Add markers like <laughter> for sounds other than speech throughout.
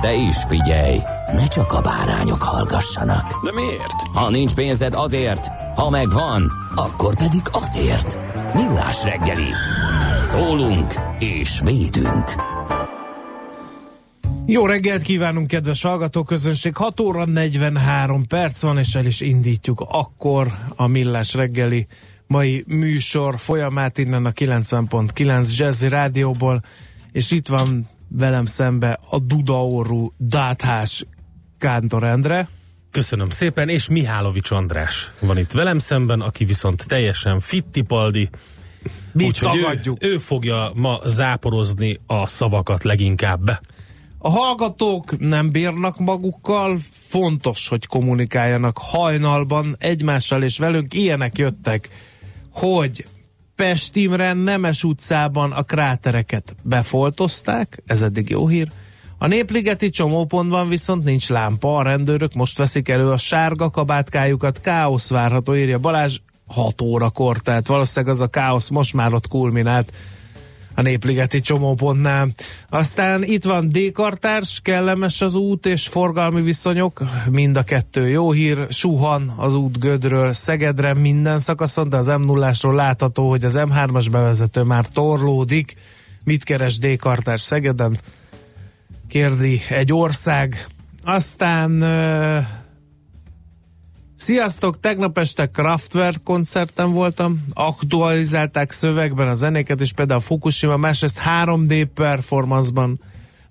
De is figyelj, ne csak a bárányok hallgassanak. De miért? Ha nincs pénzed azért, ha megvan, akkor pedig azért. Millás reggeli. Szólunk és védünk. Jó reggelt kívánunk, kedves hallgatóközönség! 6 óra 43 perc van, és el is indítjuk akkor a Millás reggeli mai műsor folyamát innen a 90.9 Jazzy Rádióból, és itt van velem szembe a dudaorú Dáthás Kántor Endre. Köszönöm szépen, és Mihálovics András van itt velem szemben, aki viszont teljesen fittipaldi. Mi Úgyhogy ő, ő fogja ma záporozni a szavakat leginkább. A hallgatók nem bírnak magukkal, fontos, hogy kommunikáljanak hajnalban egymással és velünk. Ilyenek jöttek, hogy Pest Imre Nemes utcában a krátereket befoltozták, ez eddig jó hír. A Népligeti csomópontban viszont nincs lámpa, a rendőrök most veszik elő a sárga kabátkájukat, káosz várható, írja Balázs, 6 órakor, tehát valószínűleg az a káosz most már ott kulminált a Népligeti csomópontnál. Aztán itt van D-kartárs, kellemes az út és forgalmi viszonyok, mind a kettő jó hír, suhan az út Gödről Szegedre minden szakaszon, de az m 0 látható, hogy az M3-as bevezető már torlódik. Mit keres D-kartárs Szegeden? Kérdi egy ország. Aztán Sziasztok! Tegnap este Kraftwerk koncerten voltam, aktualizálták szövegben a zenéket, és például Fukushima, másrészt 3D performanceban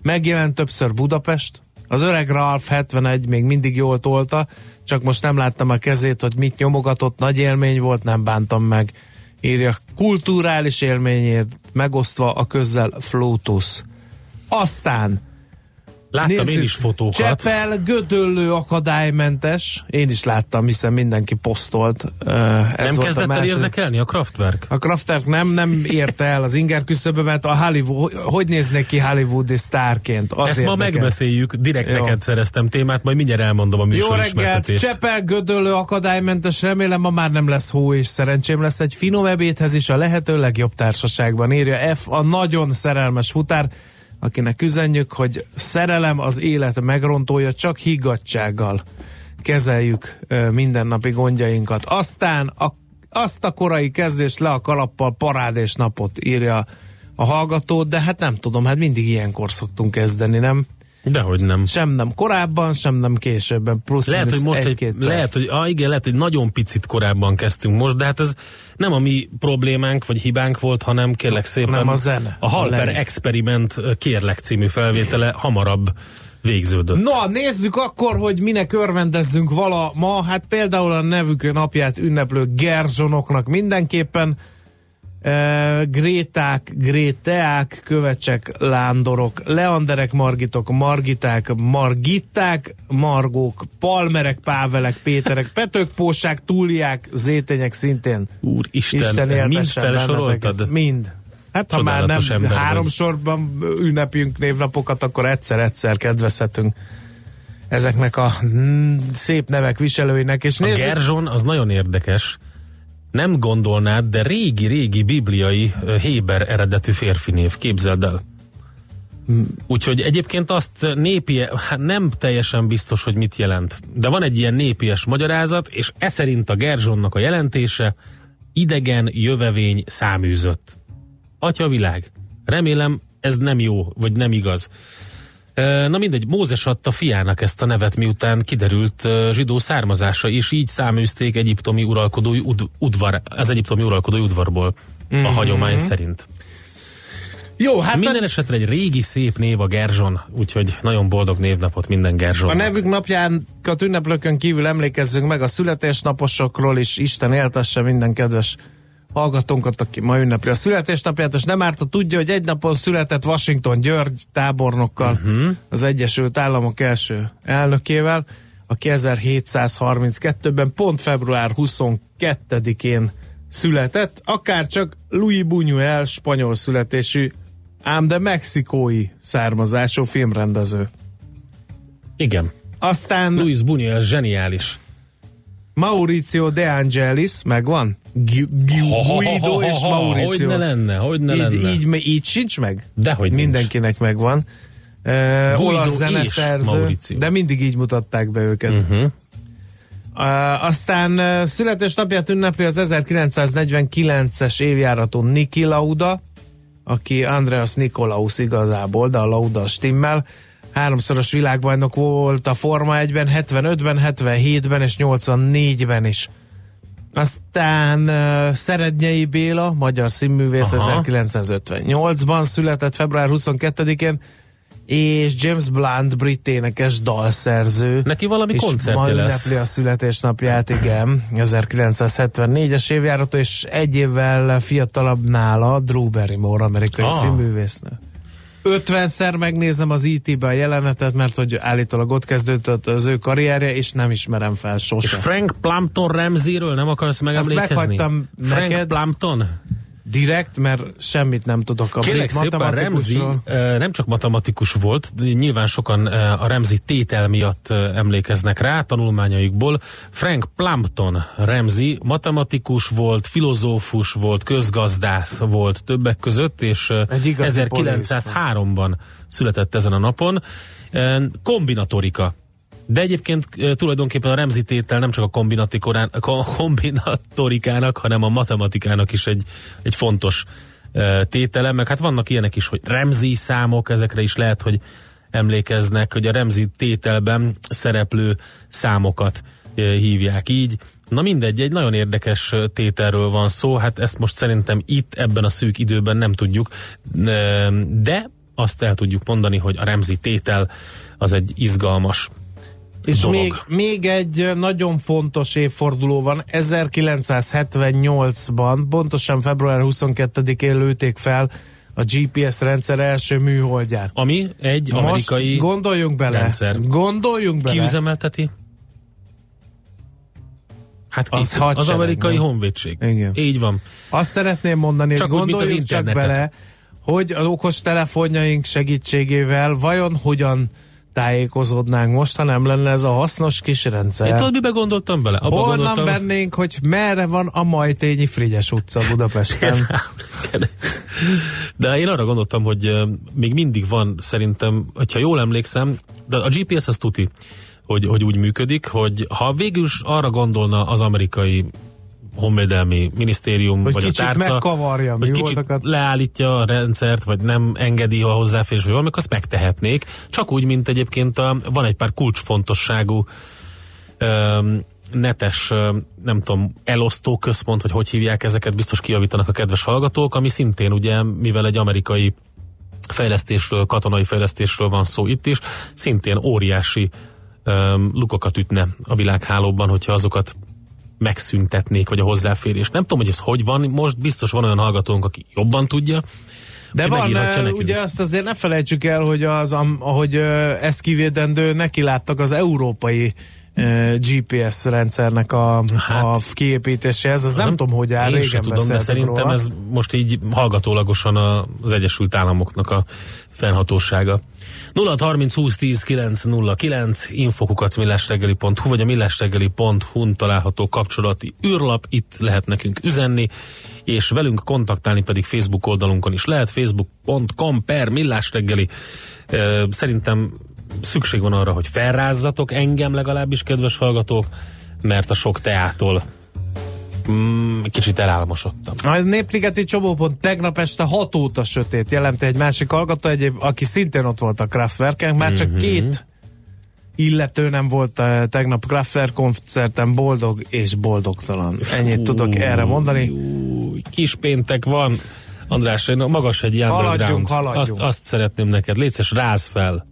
megjelent többször Budapest. Az öreg Ralph 71 még mindig jól tolta, csak most nem láttam a kezét, hogy mit nyomogatott, nagy élmény volt, nem bántam meg. Írja, kulturális élményért megosztva a közzel Flutus. Aztán Láttam én is fotókat. Csepel gödöllő akadálymentes. Én is láttam, hiszen mindenki posztolt. Ez nem kezdett a el érdekelni a Kraftwerk? A Kraftwerk nem, nem érte el az inger küszöbbe, mert a Hollywood, hogy néznék ki hollywoodi sztárként? Az Ezt ma érdekel. megbeszéljük, direkt Jó. neked szereztem témát, majd mindjárt elmondom a Jó műsor reggelt, ismertetést. Csepel gödöllő akadálymentes, remélem ma már nem lesz hó, és szerencsém lesz egy finom ebédhez is a lehető legjobb társaságban. Írja F, a nagyon szerelmes futár, akinek üzenjük, hogy szerelem az élet megrontója, csak higgadsággal kezeljük mindennapi gondjainkat. Aztán a, azt a korai kezdést le a kalappal parádés napot írja a hallgató, de hát nem tudom, hát mindig ilyenkor szoktunk kezdeni, nem? Dehogy nem. Sem nem korábban, sem nem későbben. Plusz Lehet, hogy most egy, egy-két lehet, hogy, ah, igen, lehet, hogy nagyon picit korábban kezdtünk most, de hát ez nem a mi problémánk, vagy hibánk volt, hanem kérlek szépen Nem a zene. a Halper A. Experiment kérlek című felvétele hamarabb végződött. Na, nézzük akkor, hogy minek örvendezzünk vala ma. Hát például a nevük napját ünneplő Gerzsonoknak mindenképpen Gréták, Gréteák, Kövecsek, Lándorok, Leanderek, Margitok, Margiták, Margitták, Margók, Palmerek, Pávelek, Péterek, Petőkpósák, Túliák, Zétenyek szintén. Úristen, Isten mind felsoroltad? Mind. Hát ha már nem három vagy. sorban ünnepjünk névnapokat, akkor egyszer-egyszer kedvezhetünk ezeknek a mm, szép nevek viselőinek. És A nézzük, Gerzson az nagyon érdekes. Nem gondolnád, de régi-régi bibliai Héber eredetű férfi név. Képzeld el. Úgyhogy egyébként azt népi, hát nem teljesen biztos, hogy mit jelent. De van egy ilyen népies magyarázat, és e szerint a Gerzsonnak a jelentése idegen, jövevény, száműzött. Atya világ. Remélem ez nem jó, vagy nem igaz. Na mindegy, Mózes adta fiának ezt a nevet, miután kiderült zsidó származása, és így száműzték egyiptomi uralkodói ud- udvar, az egyiptomi uralkodói udvarból Mhm. a hagyomány szerint. Jó, hát Minden esetre egy régi szép név a Gerzson, úgyhogy nagyon boldog névnapot minden a Gerzson. nevük napjánkat ünneplőkön kívül emlékezzünk meg a születésnaposokról is. Isten éltesse minden kedves hallgatónkat, aki ma ünnepli a születésnapját, és nem árt, ha tudja, hogy egy napon született Washington György tábornokkal, uh-huh. az Egyesült Államok első elnökével, aki 1732-ben pont február 22-én született, akár csak Louis Buñuel spanyol születésű, ám de mexikói származású filmrendező. Igen. Aztán Luis Buñuel zseniális. Mauricio De Angelis, megvan? Gu- Gu- Guido és Hogy Mauricio. ne lenne, hogy ne így, lenne. így, így sincs meg? Dehogy nincs. Mindenkinek megvan. Uh, olasz zeneszerző, de mindig így mutatták be őket. Uh-huh. Uh, aztán uh, születésnapját ünnepli az 1949-es évjáratú Niki Lauda, aki Andreas Nikolaus igazából, de a Lauda stimmel. Háromszoros világbajnok volt a Forma 1-ben, 75-ben, 77-ben és 84-ben is. Aztán uh, Szerednyei Béla, magyar színművész, Aha. 1958-ban született február 22-én, és James Blunt, brit énekes dalszerző. Neki valami és koncertje lesz. a születésnapját, igen, 1974-es évjáratú, és egy évvel fiatalabb nála Drew Barrymore, amerikai ah. színművésznő. 50-szer megnézem az IT-be a jelenetet, mert hogy állítólag ott kezdődött az ő karrierje, és nem ismerem fel És sose. Frank Plumpton Ramsey-ről nem akarsz megemlékezni? meghagytam Frank neked. Plumpton? Direkt, mert semmit nem tudok a Kérlek szépen, matematikusról. ö, nem csak matematikus volt, de nyilván sokan ö, a Ramsey tétel miatt ö, emlékeznek rá tanulmányaikból. Frank Plumpton Ramsey matematikus volt, filozófus volt, közgazdász volt többek között, és ö, Egy igazi 1903-ban született ezen a napon. Kombinatorika. De egyébként tulajdonképpen a Ramsey tétel nem csak a kombinatorikának, hanem a matematikának is egy, egy fontos tétele, meg hát vannak ilyenek is, hogy Ramsey számok, ezekre is lehet, hogy emlékeznek, hogy a Ramsey tételben szereplő számokat hívják így. Na mindegy, egy nagyon érdekes tételről van szó, hát ezt most szerintem itt ebben a szűk időben nem tudjuk, de azt el tudjuk mondani, hogy a Ramsey tétel az egy izgalmas És dolog. még, még egy nagyon fontos évforduló van. 1978-ban, pontosan február 22-én lőtték fel a GPS rendszer első műholdját. Ami egy amerikai Most gondoljunk bele. rendszer. Gondoljunk bele. kiüzemelteti? Hát ki? Az Az, amerikai nem? honvédség. Igen. Így van. Azt szeretném mondani, Csak hogy úgy, gondoljunk csak internetet. bele, hogy az okos telefonjaink segítségével vajon hogyan tájékozódnánk most, ha nem lenne ez a hasznos kis rendszer. Én tudod, mibe gondoltam bele? Abba Honnan gondoltam, vennénk, hogy merre van a Majtényi Frigyes utca Budapesten? <laughs> De én arra gondoltam, hogy még mindig van szerintem, hogyha jól emlékszem, de a GPS az tuti, hogy, hogy úgy működik, hogy ha végül is arra gondolna az amerikai honvédelmi minisztérium, Hogy vagy kicsit a tárca, megkavarja hogy kicsit műholdakat. leállítja a rendszert, vagy nem engedi a hozzáférés, vagy valamik, azt megtehetnék. Csak úgy, mint egyébként a, van egy pár kulcsfontosságú öm, netes, nem tudom, elosztó központ, vagy hogy hívják ezeket, biztos kijavítanak a kedves hallgatók, ami szintén ugye, mivel egy amerikai fejlesztésről, katonai fejlesztésről van szó itt is, szintén óriási öm, lukokat ütne a világhálóban, hogyha azokat megszüntetnék, vagy a hozzáférést. Nem tudom, hogy ez hogy van, most biztos van olyan hallgatónk, aki jobban tudja, De Ki van, nekünk. ugye azt azért ne felejtsük el, hogy az, ahogy ezt kivédendő, neki láttak az európai GPS rendszernek a, Hát- a kiépítéséhez, az nem, tudom, hogy áll, Én sem tudom, de szerintem róla. ez most így hallgatólagosan az Egyesült Államoknak a fennhatósága. 0 30 20 10 9 0 9 infokukat millásreggeli.hu vagy a millásreggeli.hu-n található kapcsolati űrlap, itt lehet nekünk üzenni, és velünk kontaktálni pedig Facebook oldalunkon is lehet, facebook.com per millásreggeli. Szerintem szükség van arra, hogy felrázzatok engem legalábbis, kedves hallgatók, mert a sok teától mm, kicsit elálmosodtam. A Népligeti Csobópont tegnap este 6 óta sötét, jelenti egy másik hallgató, egy, aki szintén ott volt a Kraftwerken, már csak Mhm. két illető nem volt eh, tegnap Kraftwerk koncerten boldog és boldogtalan. Ennyit tudok erre mondani. Kis péntek van. András, én a magas egy ilyen Haladjunk, underground. haladjunk. Azt, azt szeretném neked. Létszes, ráz fel.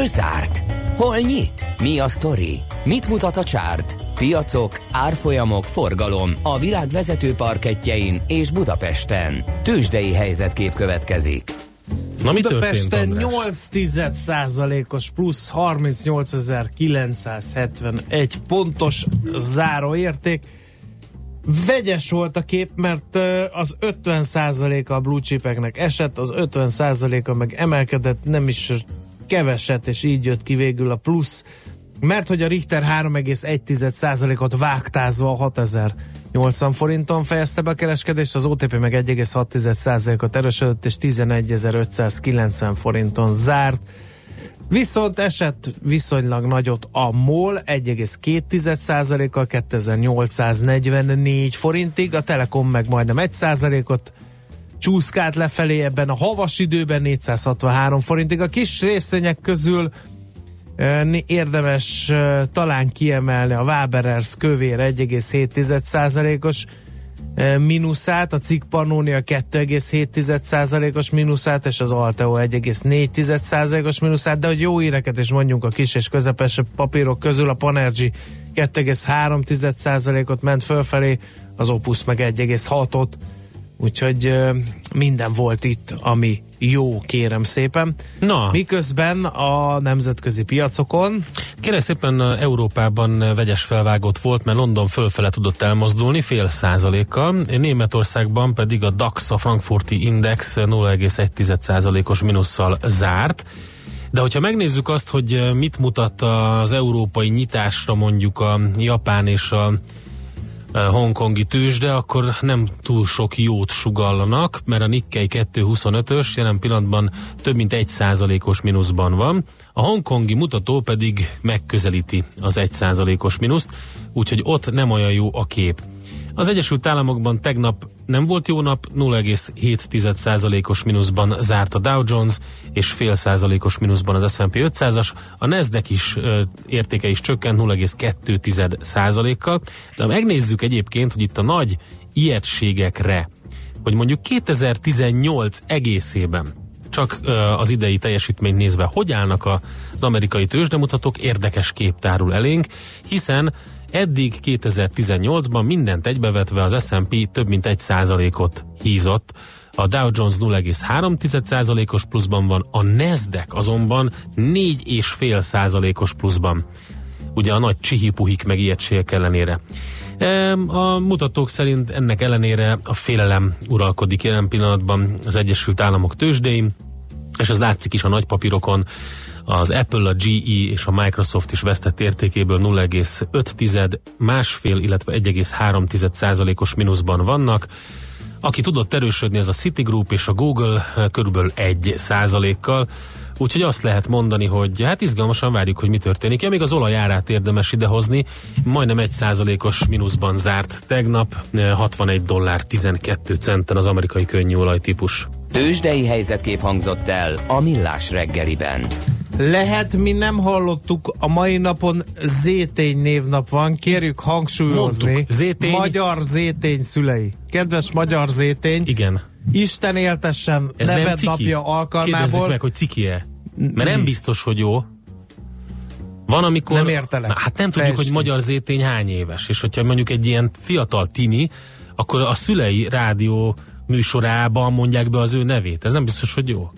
Hol zárt? Hol nyit? Mi a sztori? Mit mutat a csárt? Piacok, árfolyamok, forgalom a világ vezető parketjein és Budapesten. Tősdei helyzetkép következik. Na mi Budapesten András? 8 százalékos plusz 38.971 pontos záróérték. Vegyes volt a kép, mert az 50 a a blue chipeknek esett, az 50% a meg emelkedett, nem is keveset, és így jött ki végül a plusz, mert hogy a Richter 3,1%-ot vágtázva a 6080 forinton fejezte be a kereskedést, az OTP meg 1,6%-ot erősödött, és 11.590 forinton zárt. Viszont esett viszonylag nagyot a MOL 1,2%-kal 2844 forintig, a Telekom meg majdnem 1%-ot csúszkált lefelé ebben a havas időben 463 forintig. A kis részvények közül eh, érdemes eh, talán kiemelni a Waberers kövér 1,7%-os eh, mínuszát, a cikk Pannonia 2,7%-os mínuszát, és az Alteo 1,4%-os mínuszát, de hogy jó híreket is mondjunk a kis és közepes papírok közül, a Panergy 2,3%-ot ment fölfelé, az Opus meg 1,6-ot, úgyhogy minden volt itt, ami jó, kérem szépen. Na, Miközben a nemzetközi piacokon kérlek szépen Európában vegyes felvágott volt, mert London fölfele tudott elmozdulni fél százalékkal, Németországban pedig a DAX, a frankfurti index uh, 0,1 százalékos minusszal zárt. De hogyha megnézzük azt, hogy mit mutat az európai nyitásra mondjuk a japán és a hongkongi tőzsde, akkor nem túl sok jót sugallanak, mert a Nikkei 225-ös jelen pillanatban több mint 1%-os mínuszban van, a hongkongi mutató pedig megközelíti az 1%-os mínuszt, úgyhogy ott nem olyan jó a kép. Az Egyesült Államokban tegnap nem volt jó nap, 0,7%-os mínuszban zárt a Dow Jones, és fél százalékos mínuszban az S&P 500-as. A Nasdaq is ö, értéke is csökkent 0,2%-kal, de megnézzük egyébként, hogy itt a nagy ijegységekre, hogy mondjuk 2018 egészében csak az idei teljesítményt nézve, hogy állnak az amerikai tőzsdemutatók, érdekes kép tárul elénk, hiszen eddig 2018-ban mindent egybevetve az S&P több mint 1%-ot hízott, a Dow Jones 0,3%-os pluszban van, a Nasdaq azonban 4,5%-os pluszban. Ugye a nagy csihipuhik meg ijegységek ellenére. A mutatók szerint ennek ellenére a félelem uralkodik jelen pillanatban az Egyesült Államok tőzsdéin, és az látszik is a nagypapírokon, az Apple, a GE és a Microsoft is vesztett értékéből 0,5, másfél, illetve 1,3 százalékos mínuszban vannak. Aki tudott erősödni, az a Citigroup és a Google eh, körülbelül 1 százalékkal. Úgyhogy azt lehet mondani, hogy hát izgalmasan várjuk, hogy mi történik. Ja, még az olajárát érdemes idehozni. Majdnem 1 százalékos mínuszban zárt tegnap, eh, 61 dollár 12 centen az amerikai könnyű olajtípus. Tőzsdei helyzetkép hangzott el a Millás reggeliben. Lehet, mi nem hallottuk, a mai napon Zétény névnap van, kérjük hangsúlyozni. Mondtuk, Zétény. Magyar Zétény szülei. Kedves Magyar Zétény, Igen. Isten éltessen Ez nem neved ciki? napja Kérdezzük alkalmából. meg, hogy ciki-e. Mert nem biztos, hogy jó. Van, amikor... Nem értelek. Hát nem tudjuk, Fejtsd hogy magyar zétény hány éves, és hogyha mondjuk egy ilyen fiatal tini, akkor a szülei rádió műsorában mondják be az ő nevét. Ez nem biztos, hogy jó.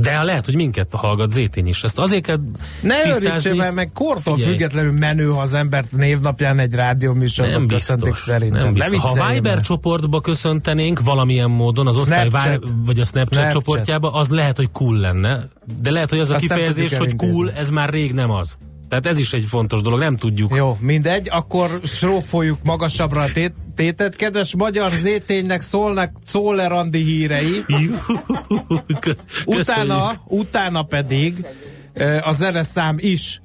De lehet, hogy minket hallgat Zétény is. Ezt azért kell Ne örítsél, mert meg kortól Figyelj. függetlenül menő, ha az embert névnapján egy rádió műsorban Nem köszöntik biztos. szerintem. Nem biztos. Ha viccelj Viber csoportba köszöntenénk valamilyen módon, az osztály Snapchat. Vagy a Snapchat, Snapchat. csoportjába, az lehet, hogy cool lenne. De lehet, hogy az a Azt kifejezés, hogy cool, ez már rég nem az. Tehát ez is egy fontos dolog, nem tudjuk. Jó, mindegy, akkor srófoljuk magasabbra a tét- tétet. Kedves magyar zéténynek szólnak Szóler Andi hírei. Utána, utána pedig a zeneszám is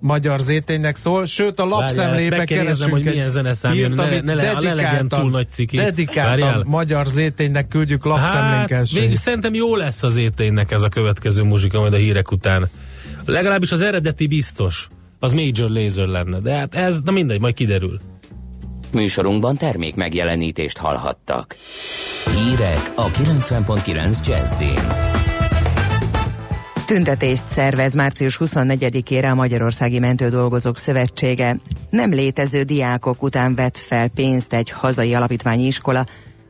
magyar zéténynek szól, sőt a lapszemlébe keresünk hogy milyen zeneszám jön, ne- ne le- ne legyen túl nagy ciki. Dedikáltan Várjál. magyar zéténynek küldjük lapszemlénk Hát, végül szerintem jó lesz az éténynek ez a következő muzsika majd a hírek után. Legalábbis az eredeti biztos. Az Major Laser lenne. De hát ez, na mindegy, majd kiderül. Műsorunkban termék megjelenítést hallhattak. Hírek a 90.9 Jazzin. Tüntetést szervez március 24-ére a Magyarországi Mentődolgozók Szövetsége. Nem létező diákok után vett fel pénzt egy hazai alapítványi iskola.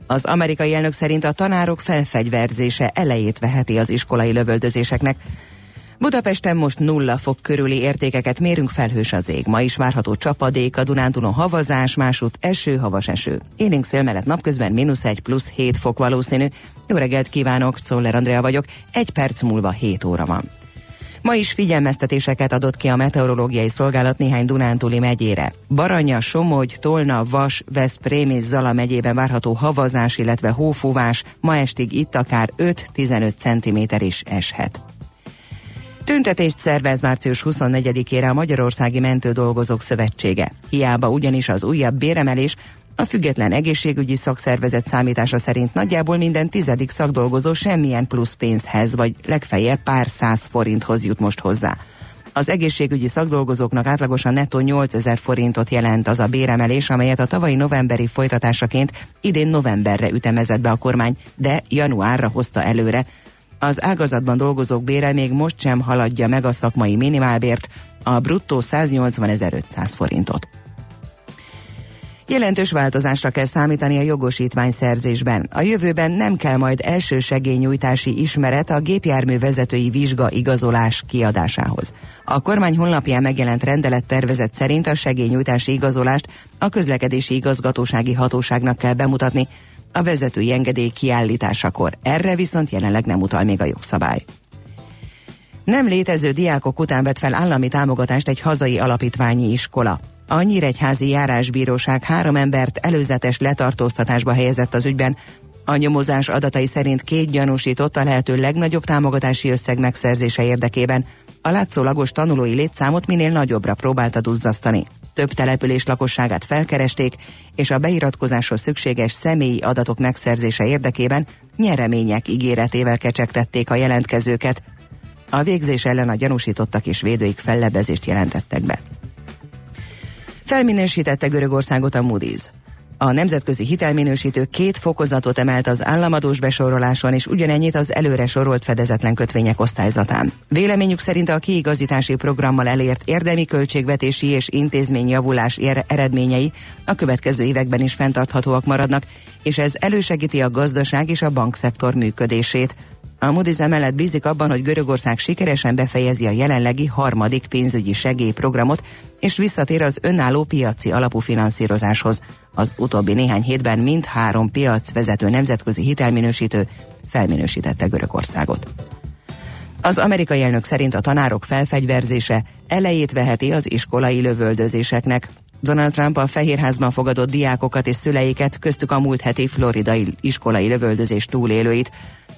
Az amerikai elnök szerint a tanárok felfegyverzése elejét veheti az iskolai lövöldözéseknek. Budapesten most nulla fok körüli értékeket mérünk felhős az ég. Ma is várható csapadék, a Dunántúlon havazás, másút eső, havas eső. Élénk szél mellett napközben mínusz 1 plusz 7 fok valószínű. Jó reggelt kívánok, Czoller Andrea vagyok. Egy perc múlva 7 óra van. Ma is figyelmeztetéseket adott ki a meteorológiai szolgálat néhány Dunántúli megyére. Baranya, Somogy, Tolna, Vas, Veszprém és Zala megyében várható havazás, illetve hófúvás, ma estig itt akár 5-15 cm is eshet. Tüntetést szervez március 24-ére a Magyarországi Mentődolgozók Szövetsége. Hiába ugyanis az újabb béremelés, a független egészségügyi szakszervezet számítása szerint nagyjából minden tizedik szakdolgozó semmilyen plusz pénzhez, vagy legfeljebb pár száz forinthoz jut most hozzá. Az egészségügyi szakdolgozóknak átlagosan nettó 8000 forintot jelent az a béremelés, amelyet a tavalyi novemberi folytatásaként idén novemberre ütemezett be a kormány, de januárra hozta előre. Az ágazatban dolgozók bére még most sem haladja meg a szakmai minimálbért, a bruttó 180.500 forintot. Jelentős változásra kell számítani a jogosítvány szerzésben. A jövőben nem kell majd elsősegélynyújtási ismeret a gépjármű vezetői vizsga igazolás kiadásához. A kormány honlapján megjelent rendelet tervezet szerint a segélynyújtási igazolást a közlekedési igazgatósági hatóságnak kell bemutatni a vezetői engedély kiállításakor. Erre viszont jelenleg nem utal még a jogszabály. Nem létező diákok után vett fel állami támogatást egy hazai alapítványi iskola. A Nyíregyházi Járásbíróság három embert előzetes letartóztatásba helyezett az ügyben. A nyomozás adatai szerint két gyanúsított a lehető legnagyobb támogatási összeg megszerzése érdekében. A látszólagos tanulói létszámot minél nagyobbra próbálta duzzasztani. Több település lakosságát felkeresték, és a beiratkozáshoz szükséges személyi adatok megszerzése érdekében nyeremények ígéretével kecsegtették a jelentkezőket. A végzés ellen a gyanúsítottak és védőik fellebezést jelentettek be. Felminősítette Görögországot a Moody's. A nemzetközi hitelminősítő két fokozatot emelt az államadós besoroláson, és ugyanennyit az előre sorolt fedezetlen kötvények osztályzatán. Véleményük szerint a kiigazítási programmal elért érdemi költségvetési és intézményjavulás ér- eredményei a következő években is fenntarthatóak maradnak, és ez elősegíti a gazdaság és a bankszektor működését. A Moody's emellett bízik abban, hogy Görögország sikeresen befejezi a jelenlegi harmadik pénzügyi segélyprogramot, és visszatér az önálló piaci alapú finanszírozáshoz. Az utóbbi néhány hétben mind három piac vezető nemzetközi hitelminősítő felminősítette Görögországot. Az amerikai elnök szerint a tanárok felfegyverzése elejét veheti az iskolai lövöldözéseknek. Donald Trump a Fehérházban fogadott diákokat és szüleiket, köztük a múlt heti floridai iskolai lövöldözés túlélőit.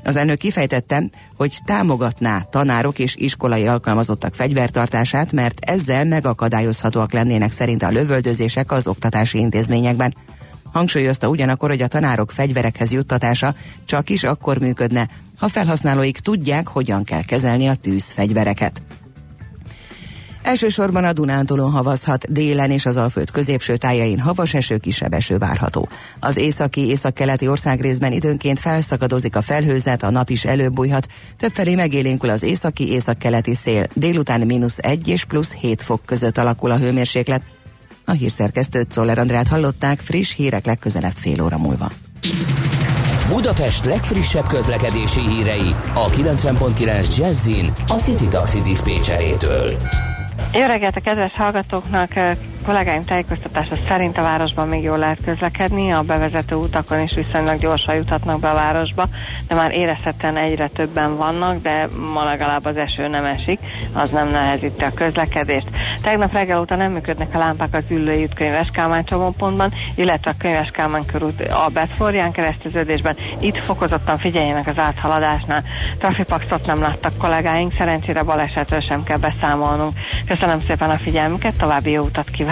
Az elnök kifejtette, hogy támogatná tanárok és iskolai alkalmazottak fegyvertartását, mert ezzel megakadályozhatóak lennének szerint a lövöldözések az oktatási intézményekben. Hangsúlyozta ugyanakkor, hogy a tanárok fegyverekhez juttatása csak is akkor működne, ha felhasználóik tudják, hogyan kell kezelni a tűzfegyvereket. Elsősorban a Dunántúlon havazhat, délen és az Alföld középső tájain havas eső, kisebb eső várható. Az északi, északkeleti országrészben időnként felszakadozik a felhőzet, a nap is előbújhat, többfelé megélénkül az északi, északkeleti szél, délután mínusz 1 és plusz 7 fok között alakul a hőmérséklet. A hírszerkesztőt Szoller Andrát hallották, friss hírek legközelebb fél óra múlva. Budapest legfrissebb közlekedési hírei a 90.9 Jazzin a City Taxi Dispécsejétől. Jó reggelt a kedves hallgatóknak! Kollégáim tájékoztatása szerint a városban még jól lehet közlekedni, a bevezető utakon is viszonylag gyorsan juthatnak be a városba, de már érezhetően egyre többen vannak, de ma legalább az eső nem esik, az nem nehezíti a közlekedést. Tegnap reggel óta nem működnek a lámpák az Üllői út Könyves Kálmán csomópontban, illetve a Könyves Kálmán körút a Betforján kereszteződésben. Itt fokozottan figyeljenek az áthaladásnál. Trafipaxot nem láttak kollégáink, szerencsére balesetről sem kell beszámolnunk. Köszönöm szépen a figyelmüket, további jó utat kívánok!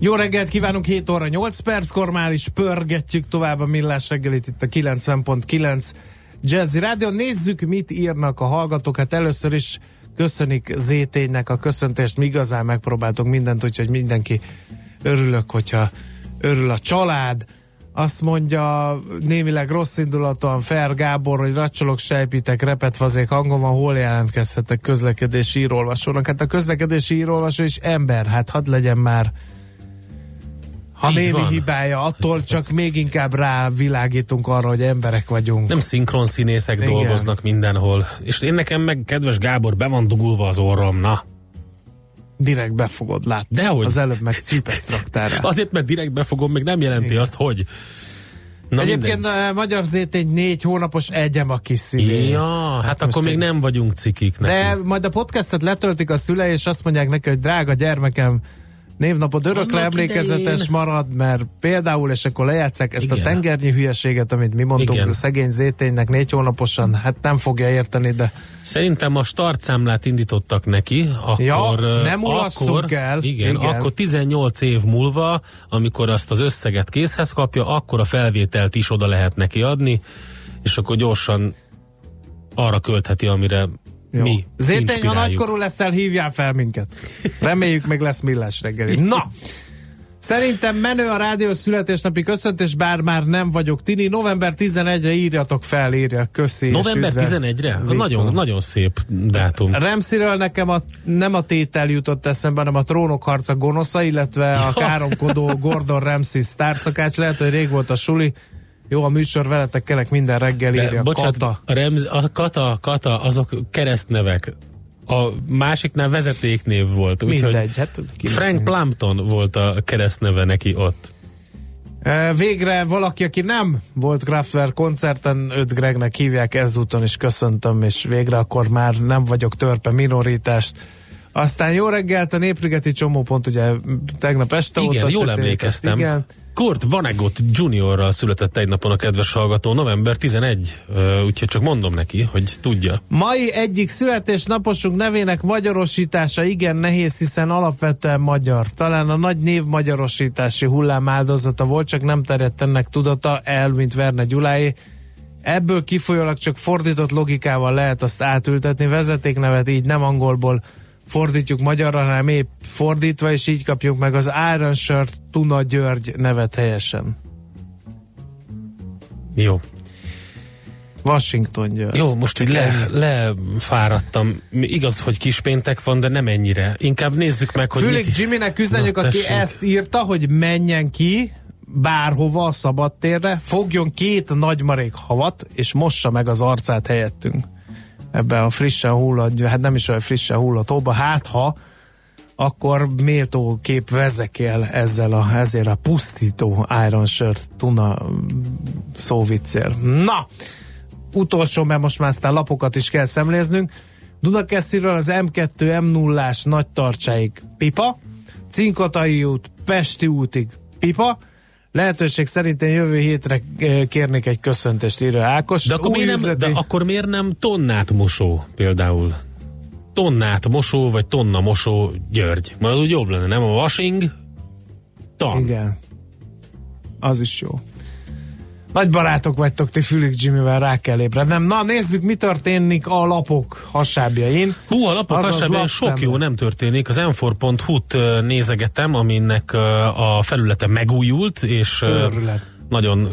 Jó reggelt kívánunk, 7 óra 8 perckor már is pörgetjük tovább a millás reggelit itt a 90.9 Jazzy Rádió. Nézzük, mit írnak a hallgatók. Hát először is köszönik Zéténynek a köszöntést. Mi igazán megpróbáltunk mindent, úgyhogy mindenki örülök, hogyha örül a család. Azt mondja némileg rossz indulatúan Fer Gábor, hogy racsolok, sejpitek, repet fazék hangom van, hol jelentkezhetek közlekedési írólvasónak. Hát a közlekedési írólvasó is ember, hát hadd legyen már ha Így némi van. hibája, attól csak még inkább rávilágítunk arra, hogy emberek vagyunk. Nem szinkron színészek Igen. dolgoznak mindenhol. És én nekem meg, kedves Gábor, be van dugulva az orrom, na. Direkt be fogod látni. Dehogy. Az előbb meg cípeszt raktál rá. Azért, mert direkt befogom, még nem jelenti Igen. azt, hogy. Na Egyébként mindegy. a Magyar Zétény négy hónapos egyem a kis szívén. Ja, hát, akkor most még én- nem vagyunk cikik neki. De majd a podcastet letöltik a szülei, és azt mondják neki, hogy drága gyermekem, névnapod örökre Annak emlékezetes idején. marad, mert például, és akkor lejátszák ezt Igen. a tengernyi hülyeséget, amit mi mondtunk Igen. szegény zéténynek négy hónaposan, hát nem fogja érteni, de Szerintem a startszámlát indítottak neki, akkor... Ja, nem akkor, el. Igen, Igen. akkor 18 év múlva, amikor azt az összeget készhez kapja, akkor a felvételt is oda lehet neki adni, és akkor gyorsan arra költheti, amire Jó. mi Zétény, ha nagykorú leszel, hívjál fel minket. Reméljük, még lesz millás reggeli. Na! Szerintem menő a rádió születésnapi köszöntés, bár már nem vagyok tini. November 11-re írjatok fel, írja. Köszi. November üdve. 11-re? Viktor. Nagyon, nagyon szép dátum. Remsziről nekem a, nem a tétel jutott eszembe, hanem a trónok harca gonosza, illetve a káromkodó <laughs> Gordon Ramsay sztárszakács. Lehet, hogy rég volt a suli. Jó, a műsor veletek kelek minden reggel írja. De, bocsánat, Kata. A, Remz, a Kata, Kata, azok keresztnevek. A másiknál vezetéknév volt. Úgyhogy Mindegy. Hát, Frank Plumpton volt a keresztneve neki ott. E, Végre valaki, aki nem volt Kraftwerk koncerten, őt Gregnek hívják, ezúton is köszöntöm, és végre akkor már nem vagyok törpe minoritást. Aztán jó reggelt, a Néprigeti csomópont, ugye tegnap este Igen, óta jól sötét, emlékeztem. Igen. Kurt Vonnegut Juniorral született egy napon a kedves hallgató, november 11, ö, úgyhogy csak mondom neki, hogy tudja. Mai egyik születésnaposunk nevének magyarosítása igen nehéz, hiszen alapvetően magyar. Talán a nagy név magyarosítási hullám áldozata volt, csak nem terjedt ennek tudata el, mint Verne Gyuláé. Ebből kifolyólag csak fordított logikával lehet azt átültetni, vezetéknevet így nem angolból fordítjuk magyarra, hanem épp fordítva, és így kapjuk meg az Iron Shirt Tuna György nevet helyesen. Jó. Washington György. Jó, most így le, lefáradtam. Igaz, hogy kispéntek van, de nem ennyire. Inkább nézzük meg, hogy Fülig mit... Jimmynek üzenjük, Na, aki tessék. ezt írta, hogy menjen ki bárhova a szabadtérre, fogjon két nagymarék havat, és mossa meg az arcát helyettünk. Ebben a frissen hullott, hát nem is olyan frissen hullott hóba, hát ha akkor méltó kép vezekél ezzel a, ezért a pusztító Iron Shirt tuna szóviccér. Na! Utolsó, mert most már aztán lapokat is kell szemléznünk. Dunakesziről az M2 M0-ás nagy tartsáig pipa, Cinkotai út Pesti útig pipa, lehetőség szerint én jövő hétre eh, kérnék egy köszöntést írja Ákos. De akkor, Új miért nem, üzleti- de akkor miért nem tonnát mosó például? Tonnát mosó, vagy tonna mosó György. Majd az úgy jobb lenne, nem a washing, ton. Igen. Az is jó. Nagy barátok vagytok, ti Fülig Jimmyvel rá kell ébrednem. Na, nézzük, mi történik a lapok hasábjain. Hú, a lapok Azaz sok lapszemle. jó nem történik. Az m4.hu-t ö, nézegetem, aminek a felülete megújult, és Őrület. nagyon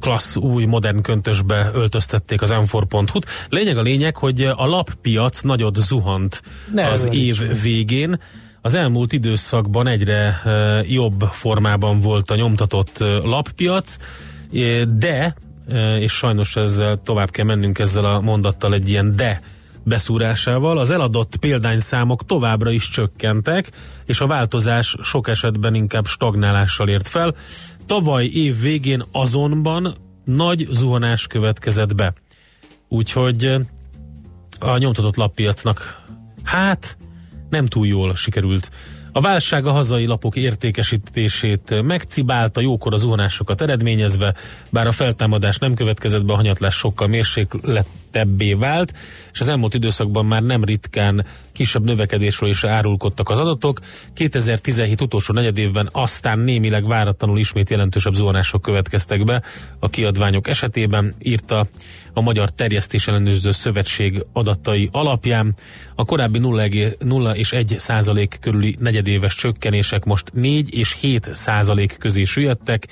klassz, új, modern köntösbe öltöztették az m4.hu-t. Lényeg a lényeg, hogy a lappiac nagyot zuhant Ne az év Csaba. végén. az elmúlt időszakban egyre jobb formában volt a nyomtatott lappiac, de, és sajnos ezzel tovább kell mennünk ezzel a mondattal egy ilyen de beszúrásával, az eladott példányszámok továbbra is csökkentek, és a változás sok esetben inkább stagnálással ért fel. Tavaly év végén azonban nagy zuhanás következett be. Úgyhogy a nyomtatott lappiacnak hát nem túl jól sikerült. A válság a hazai lapok értékesítését megcibálta, jókor az zuhanásokat eredményezve, bár a feltámadás nem következett be, a hanyatlás sokkal mérséklettebbé vált, és az elmúlt időszakban már nem ritkán kisebb növekedésről is árulkodtak az adatok. 2017 utolsó negyedévben aztán némileg váratlanul ismét jelentősebb zuhanások következtek be a kiadványok esetében, írta a Magyar Terjesztés Ellenőrző Szövetség adatai alapján. A korábbi 0 és 1 százalék körüli negyedéves csökkenések most 4 és 7 százalék közé süllyedtek,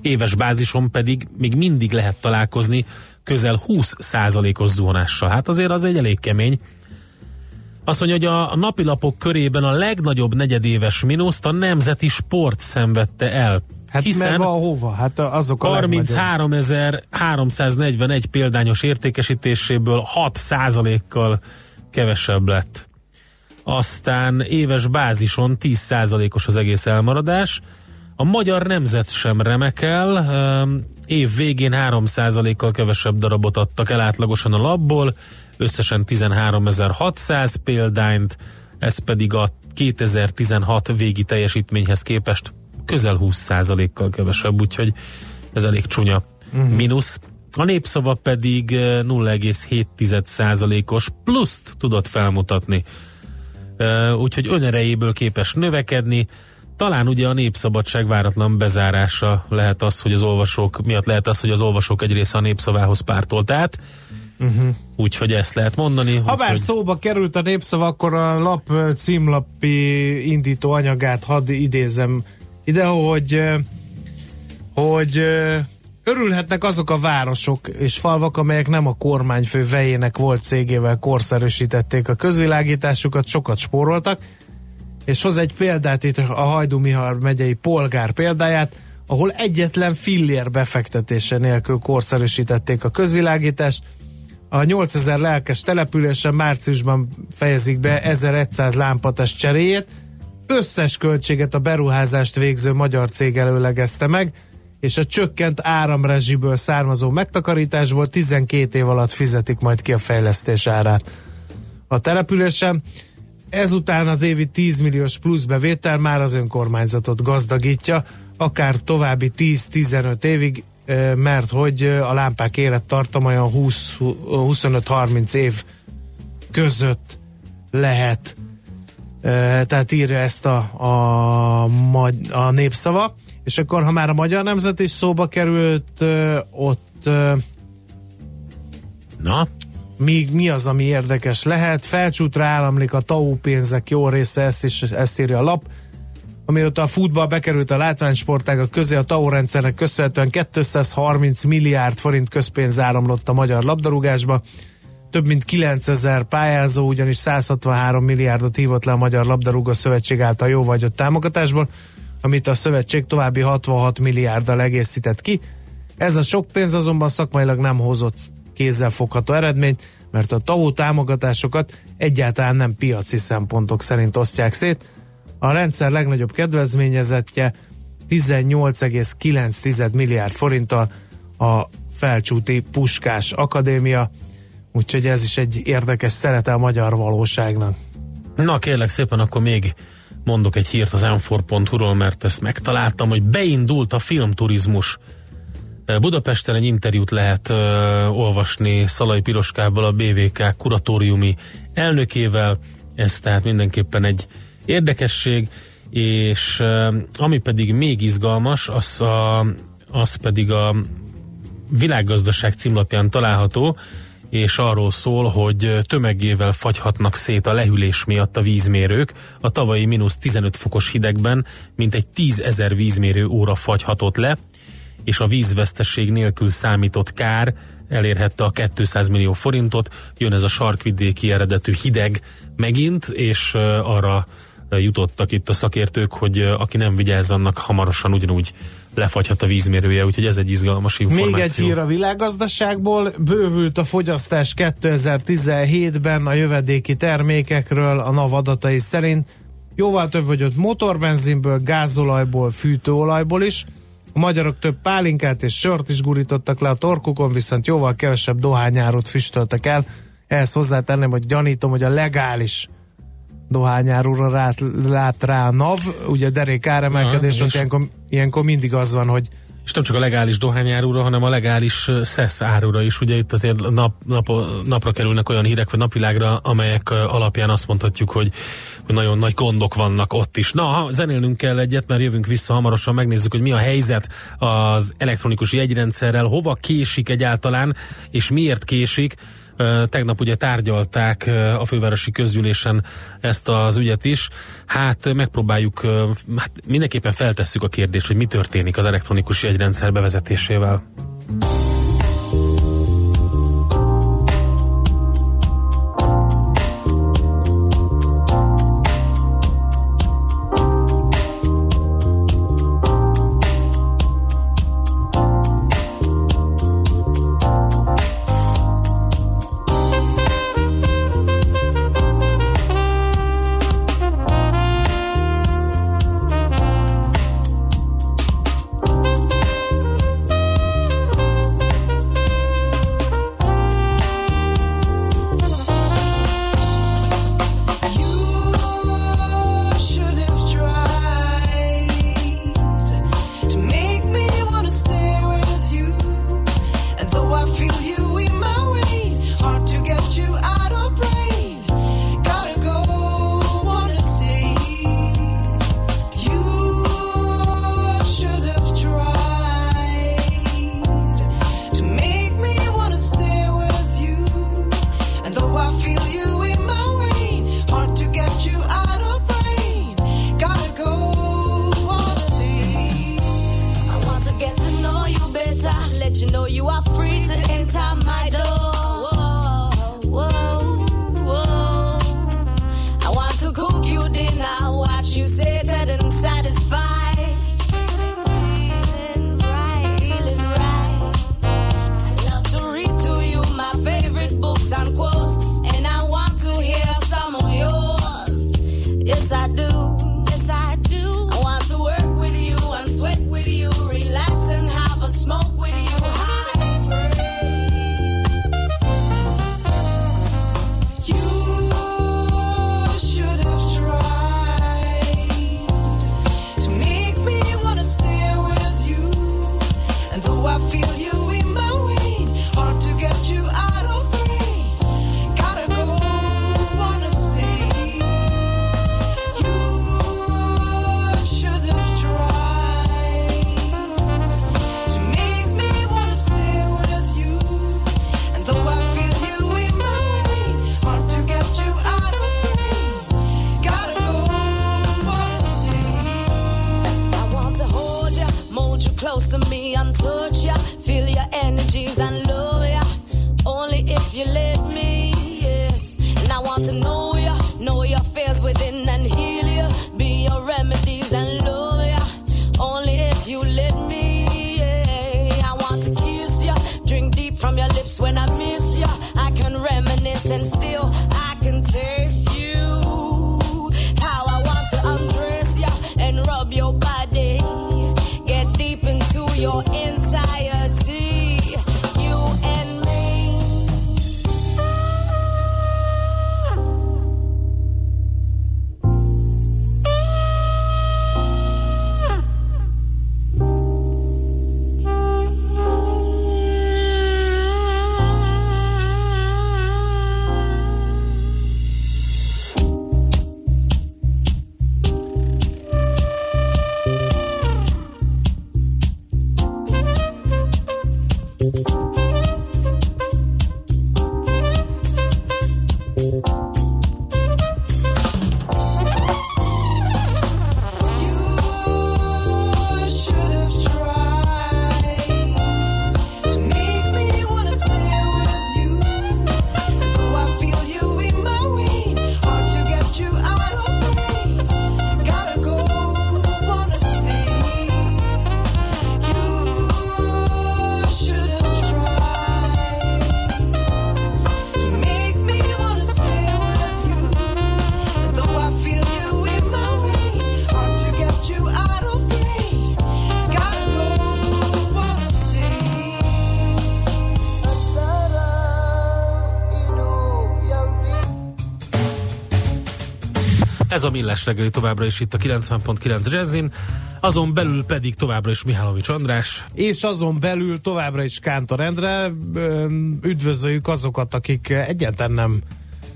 éves bázison pedig még mindig lehet találkozni közel 20 százalékos zuhanással. Hát azért az egy elég kemény. Azt mondja, hogy a napilapok körében a legnagyobb negyedéves mínuszt a nemzeti sport szenvedte el. Hát Hiszen mert van hova? Hát azok a legnagyobb. 33.341 példányos értékesítéséből 6 kal kevesebb lett. Aztán éves bázison 10 os az egész elmaradás. A magyar nemzet sem remekel, Ehm, év végén 3% kal kevesebb darabot adtak el átlagosan a labból, összesen 13.600 példányt, ez pedig a 2016 végi teljesítményhez képest közel 20%-kal kevesebb, úgyhogy ez elég csúnya uh-huh. mínusz. A népszava pedig eh, 0,7%-os pluszt tudott felmutatni. Eh, Úgyhogy önerejéből képes növekedni. Talán ugye a népszabadság váratlan bezárása lehet az, hogy az olvasók miatt lehet az, hogy az olvasók egy része a népszavához pártolt át. Uh-huh. Úgyhogy ezt lehet mondani. Ha bár úgyhogy- szóba került a népszava, akkor a lap címlapi indító anyagát hadd idézem ide, hogy, hogy örülhetnek azok a városok és falvak, amelyek nem a kormányfő vejének volt cégével korszerűsítették a közvilágításukat, sokat spóroltak, és hoz egy példát itt a Hajdú Mihar megyei polgár példáját, ahol egyetlen fillér befektetése nélkül korszerűsítették a közvilágítást. A 8000 lelkes településen márciusban fejezik be 1100 lámpatest cseréjét. Összes költséget a beruházást végző magyar cég előlegezte meg, és a csökkent áramrezsiből származó megtakarításból 12 év alatt fizetik majd ki a fejlesztés árát a településen. Ezután az évi 10 milliós plusz bevétel már az önkormányzatot gazdagítja, akár további 10-15 évig, mert hogy a lámpák élettartama olyan 20 25-30 év között lehet. Eh, Tehát írja ezt a, a, a népszava. És akkor, ha már a magyar nemzet is szóba került, ott Na, mi, mi az, ami érdekes lehet. Felcsútra államlik a TAU pénzek jó része, ezt is ezt írja a lap. Amióta a futball bekerült a látványsportágak közé, a TAU rendszernek köszönhetően 230 milliárd forint közpénz áramlott a magyar labdarúgásba. Több mint 9000 pályázó, ugyanis 163 milliárdot hívott le a Magyar Labdarúgó Szövetség által jóvagyott támogatásból, amit a szövetség további 66 milliárddal egészített ki. Ez a sok pénz azonban szakmailag nem hozott kézzelfogható eredményt, mert a TAO támogatásokat egyáltalán nem piaci szempontok szerint osztják szét. A rendszer legnagyobb kedvezményezettje 18,9 milliárd forinttal a Felcsúti Puskás Akadémia, úgyhogy ez is egy érdekes szerete a magyar valóságnak. Na kérlek szépen, akkor még mondok egy hírt az m4.hu-ról, mert ezt megtaláltam, hogy beindult a filmturizmus. Budapesten egy interjút lehet olvasni Szalai Piroskával, a BVK kuratóriumi elnökével, ez tehát mindenképpen egy érdekesség, és ami pedig még izgalmas, az, a, az pedig a világgazdaság címlapján található, és arról szól, hogy tömegével fagyhatnak szét a lehűlés miatt a vízmérők. A tavalyi mínusz 15 fokos hidegben mintegy 10 ezer vízmérő óra fagyhatott le, és a vízvesztesség nélkül számított kár elérhette a 200 millió forintot. Jön ez a sarkvidéki eredetű hideg megint, és arra jutottak itt a szakértők, hogy aki nem vigyáz, annak hamarosan ugyanúgy lefagyhat a vízmérője, úgyhogy ez egy izgalmas információ. Még egy hír a világgazdaságból. Bővült a fogyasztás 2017-ben a jövedéki termékekről a NAV adatai szerint. Jóval több vagyott motorbenzinből, gázolajból, fűtőolajból is. A magyarok több pálinkát és sört is gurítottak le a torkukon, viszont jóval kevesebb dohányárut füstöltek el. Ehhez hozzátenném, hogy gyanítom, hogy a legális dohányárúra rá, lát rá a NAV, ugye derék áremelkedés, ott ilyenkor, ilyenkor mindig az van, hogy És nem csak a legális dohányárúra, hanem a legális szesz árura is. Ugye itt azért nap, nap, napra kerülnek olyan hírek, vagy napvilágra, amelyek alapján azt mondhatjuk, hogy, hogy nagyon nagy gondok vannak ott is. Na, ha zenélnünk kell egyet, mert jövünk vissza hamarosan, megnézzük, hogy mi a helyzet az elektronikus jegyrendszerrel, hova késik egyáltalán, és miért késik. Tegnap ugye tárgyalták a fővárosi közgyűlésen ezt az ügyet is. Hát megpróbáljuk, hát mindenképpen feltesszük a kérdést, hogy mi történik az elektronikus jegyrendszer bevezetésével. Ez a Millás reggeli továbbra is itt a 90.9 Jazzin, azon belül pedig továbbra is Mihálovics András. És azon belül továbbra is Kántor Endre. Üdvözöljük azokat, akik egyáltalán nem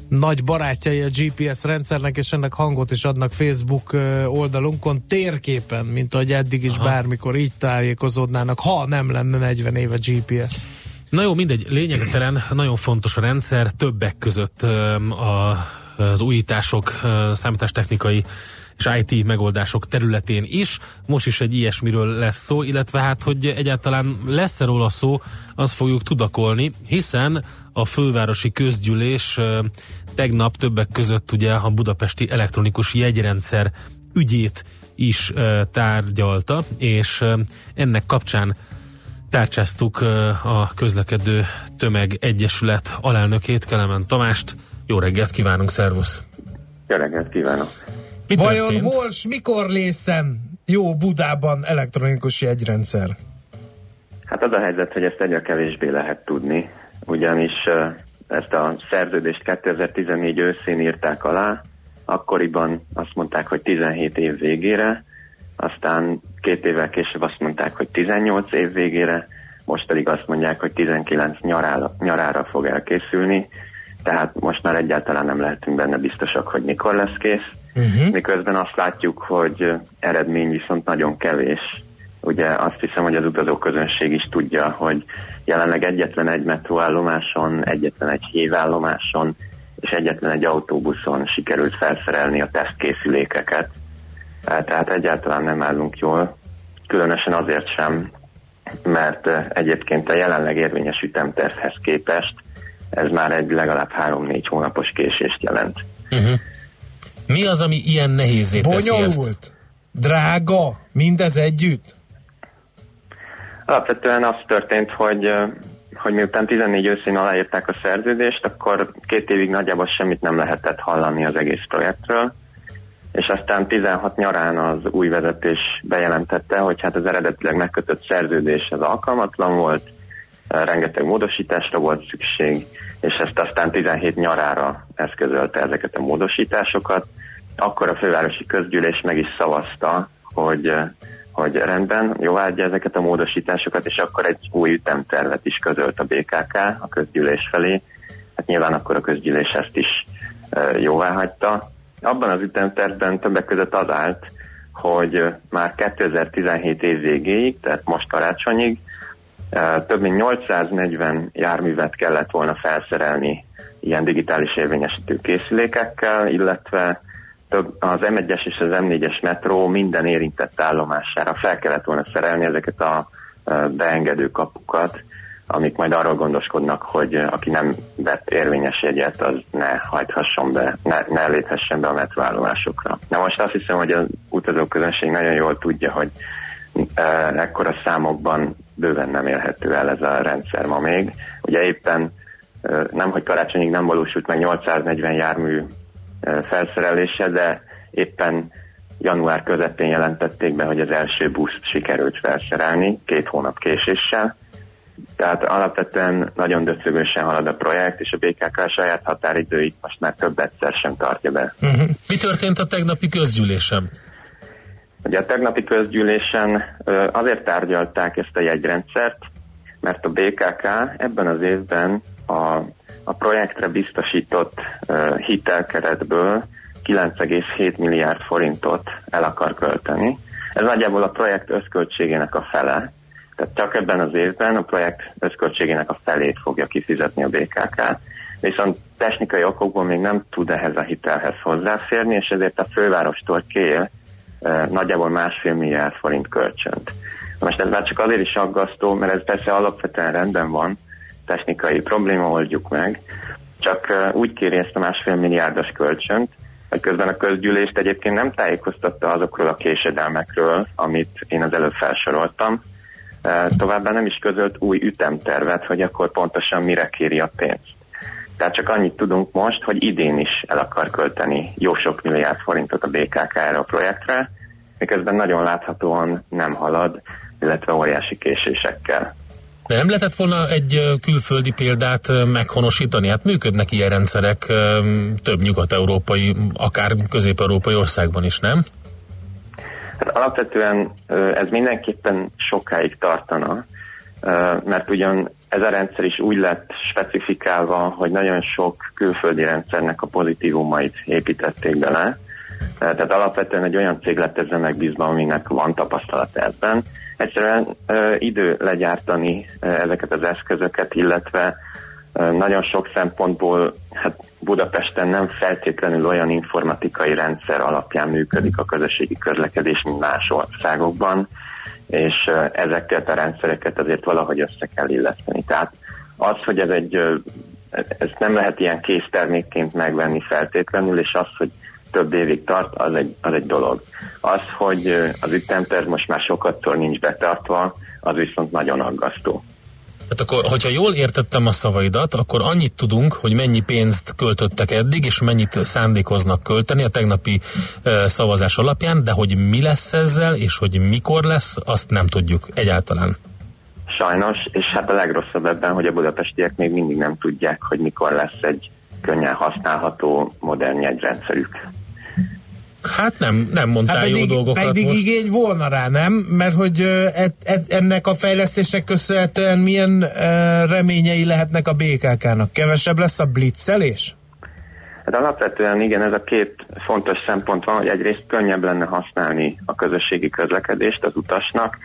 nagy barátjai a GPS rendszernek, és ennek hangot is adnak Facebook oldalunkon térképen, mint ahogy eddig is Aha. bármikor így tájékozódnának, ha nem lenne 40 éve GPS. Na jó, mindegy, lényegtelen, nagyon fontos a rendszer, többek között a, az újítások, számítástechnikai és IT megoldások területén is. Most is egy ilyesmiről lesz szó, illetve hát, hogy egyáltalán lesz-e róla szó, azt fogjuk tudakolni, hiszen a fővárosi közgyűlés tegnap többek között ugye a budapesti elektronikus jegyrendszer ügyét is tárgyalta, és ennek kapcsán tárcsáztuk a közlekedő tömeg egyesület alelnökét, Kelemen Tamást. Jó reggelt kívánunk, szervusz! Jó reggelt kívánok! Mi Vajon történt? hol, s mikor lészen jó Budában elektronikus jegyrendszer? Hát az a helyzet, hogy ezt egyre kevésbé lehet tudni, ugyanis ezt a szerződést 2014 őszén írták alá, akkoriban azt mondták, hogy 17 év végére, aztán két évvel később azt mondták, hogy 18 év végére, most pedig azt mondják, hogy 19 nyarára, nyarára fog elkészülni, tehát most már egyáltalán nem lehetünk benne biztosak, hogy mikor lesz kész. Uh-huh. Miközben azt látjuk, hogy eredmény viszont nagyon kevés. Ugye azt hiszem, hogy az utazóközönség is tudja, hogy jelenleg egyetlen egy metróállomáson, egyetlen egy hévállomáson és egyetlen egy autóbuszon sikerült felszerelni a tesztkészülékeket. Eh, Tehát egyáltalán nem állunk jól, különösen azért sem, mert eh, egyébként a jelenleg érvényes ütemtervhez képest ez már egy legalább 3-4 hónapos késést jelent. Uh-huh. Mi az, ami ilyen nehézé teszi ezt? Bonyolult, drága, mindez együtt? Alapvetően az történt, hogy, hogy miután 14 őszén aláírták a szerződést, akkor két évig nagyjából semmit nem lehetett hallani az egész projektről, és aztán 16 nyarán az új vezetés bejelentette, hogy hát az eredetileg megkötött szerződés az alkalmatlan volt, rengeteg módosításra volt szükség, és ezt aztán 17 nyarára eszközölte ezeket a módosításokat. Akkor a fővárosi közgyűlés meg is szavazta, hogy hogy rendben, jóvágyja ezeket a módosításokat, és akkor egy új ütemtervet is közölt a BKK a közgyűlés felé. Hát nyilván akkor a közgyűlés ezt is jóvá hagyta. Abban az ütemtervben többek között az állt, hogy már 2017 év végéig, tehát most karácsonyig több mint 840 járművet kellett volna felszerelni ilyen digitális érvényesítő készülékekkel, illetve több, az M1-es és az M4-es metró minden érintett állomására fel kellett volna szerelni ezeket a beengedő kapukat, amik majd arról gondoskodnak, hogy aki nem vett érvényes jegyet, az ne hajthasson be, ne, ne léphessen be a metróállomásokra. Na most azt hiszem, hogy az utazóközönség nagyon jól tudja, hogy ekkora számokban bőven nem érhető el ez a rendszer ma még. Ugye éppen nem, hogy karácsonyig nem valósult meg 840 jármű felszerelése, de éppen január közepén jelentették be, hogy az első buszt sikerült felszerelni, két hónap késéssel. Tehát alapvetően nagyon döcögősen halad a projekt, és a BKK saját határidőit most már több egyszer sem tartja be. Uh-huh. Mi történt a tegnapi közgyűlésem? Ugye a tegnapi közgyűlésen azért tárgyalták ezt a jegyrendszert, mert a BKK ebben az évben a, a projektre biztosított hitelkeretből 9,7 milliárd forintot el akar költeni. Ez nagyjából a projekt összköltségének a fele. Tehát csak ebben az évben a projekt összköltségének a felét fogja kifizetni a BKK. Viszont technikai okokból még nem tud ehhez a hitelhez hozzáférni, és ezért a fővárostól kér nagyjából másfél milliárd forint kölcsönt. Most ez már csak azért is aggasztó, mert ez persze alapvetően rendben van, technikai probléma oldjuk meg, csak úgy kéri ezt a másfél milliárdos kölcsönt, hogy közben a közgyűlést egyébként nem tájékoztatta azokról a késedelmekről, amit én az előbb felsoroltam. Továbbá nem is közölt új ütemtervet, hogy akkor pontosan mire kéri a pénzt. Tehát csak annyit tudunk most, hogy idén is el akar költeni jó sok milliárd forintot a BKK erre a projektre, miközben nagyon láthatóan nem halad, illetve óriási késésekkel. De nem lehetett volna egy külföldi példát meghonosítani? Hát működnek ilyen rendszerek több nyugat-európai, akár közép-európai országban is, nem? Hát alapvetően ez mindenképpen sokáig tartana, mert ugyan ez a rendszer is úgy lett specifikálva, hogy nagyon sok külföldi rendszernek a pozitívumait építették bele. Tehát alapvetően egy olyan cég lett ezzel megbízva, aminek van tapasztalat ebben. Egyszerűen ö, idő legyártani ö, ezeket az eszközöket, illetve ö, nagyon sok szempontból hát Budapesten nem feltétlenül olyan informatikai rendszer alapján működik a közösségi közlekedés, mint más országokban, és ezeket a rendszereket azért valahogy össze kell illeszteni. Tehát az, hogy ez egy, ö, ezt nem lehet ilyen késztermékként megvenni feltétlenül, és az, hogy több évig tart, az egy, az egy dolog. Az, hogy az ütemterv most már sokatszor nincs betartva, az viszont nagyon aggasztó. Hát akkor, hogyha jól értettem a szavaidat, akkor annyit tudunk, hogy mennyi pénzt költöttek eddig, és mennyit szándékoznak költeni a tegnapi szavazás alapján, de hogy mi lesz ezzel, és hogy mikor lesz, azt nem tudjuk egyáltalán. Sajnos, és hát a legrosszabb ebben, hogy a budapestiek még mindig nem tudják, hogy mikor lesz egy könnyen használható modern jegyrendszerük. Hát nem, nem mondtál Hát jó pedig, dolgokat pedig most. igény volna rá, nem? Mert hogy ö, e, e, ennek a fejlesztésnek köszönhetően milyen ö, reményei lehetnek a BKK-nak? Kevesebb lesz a blitzelés? Hát alapvetően igen, ez a két fontos szempont van, hogy egyrészt könnyebb lenne használni a közösségi közlekedést az utasnak,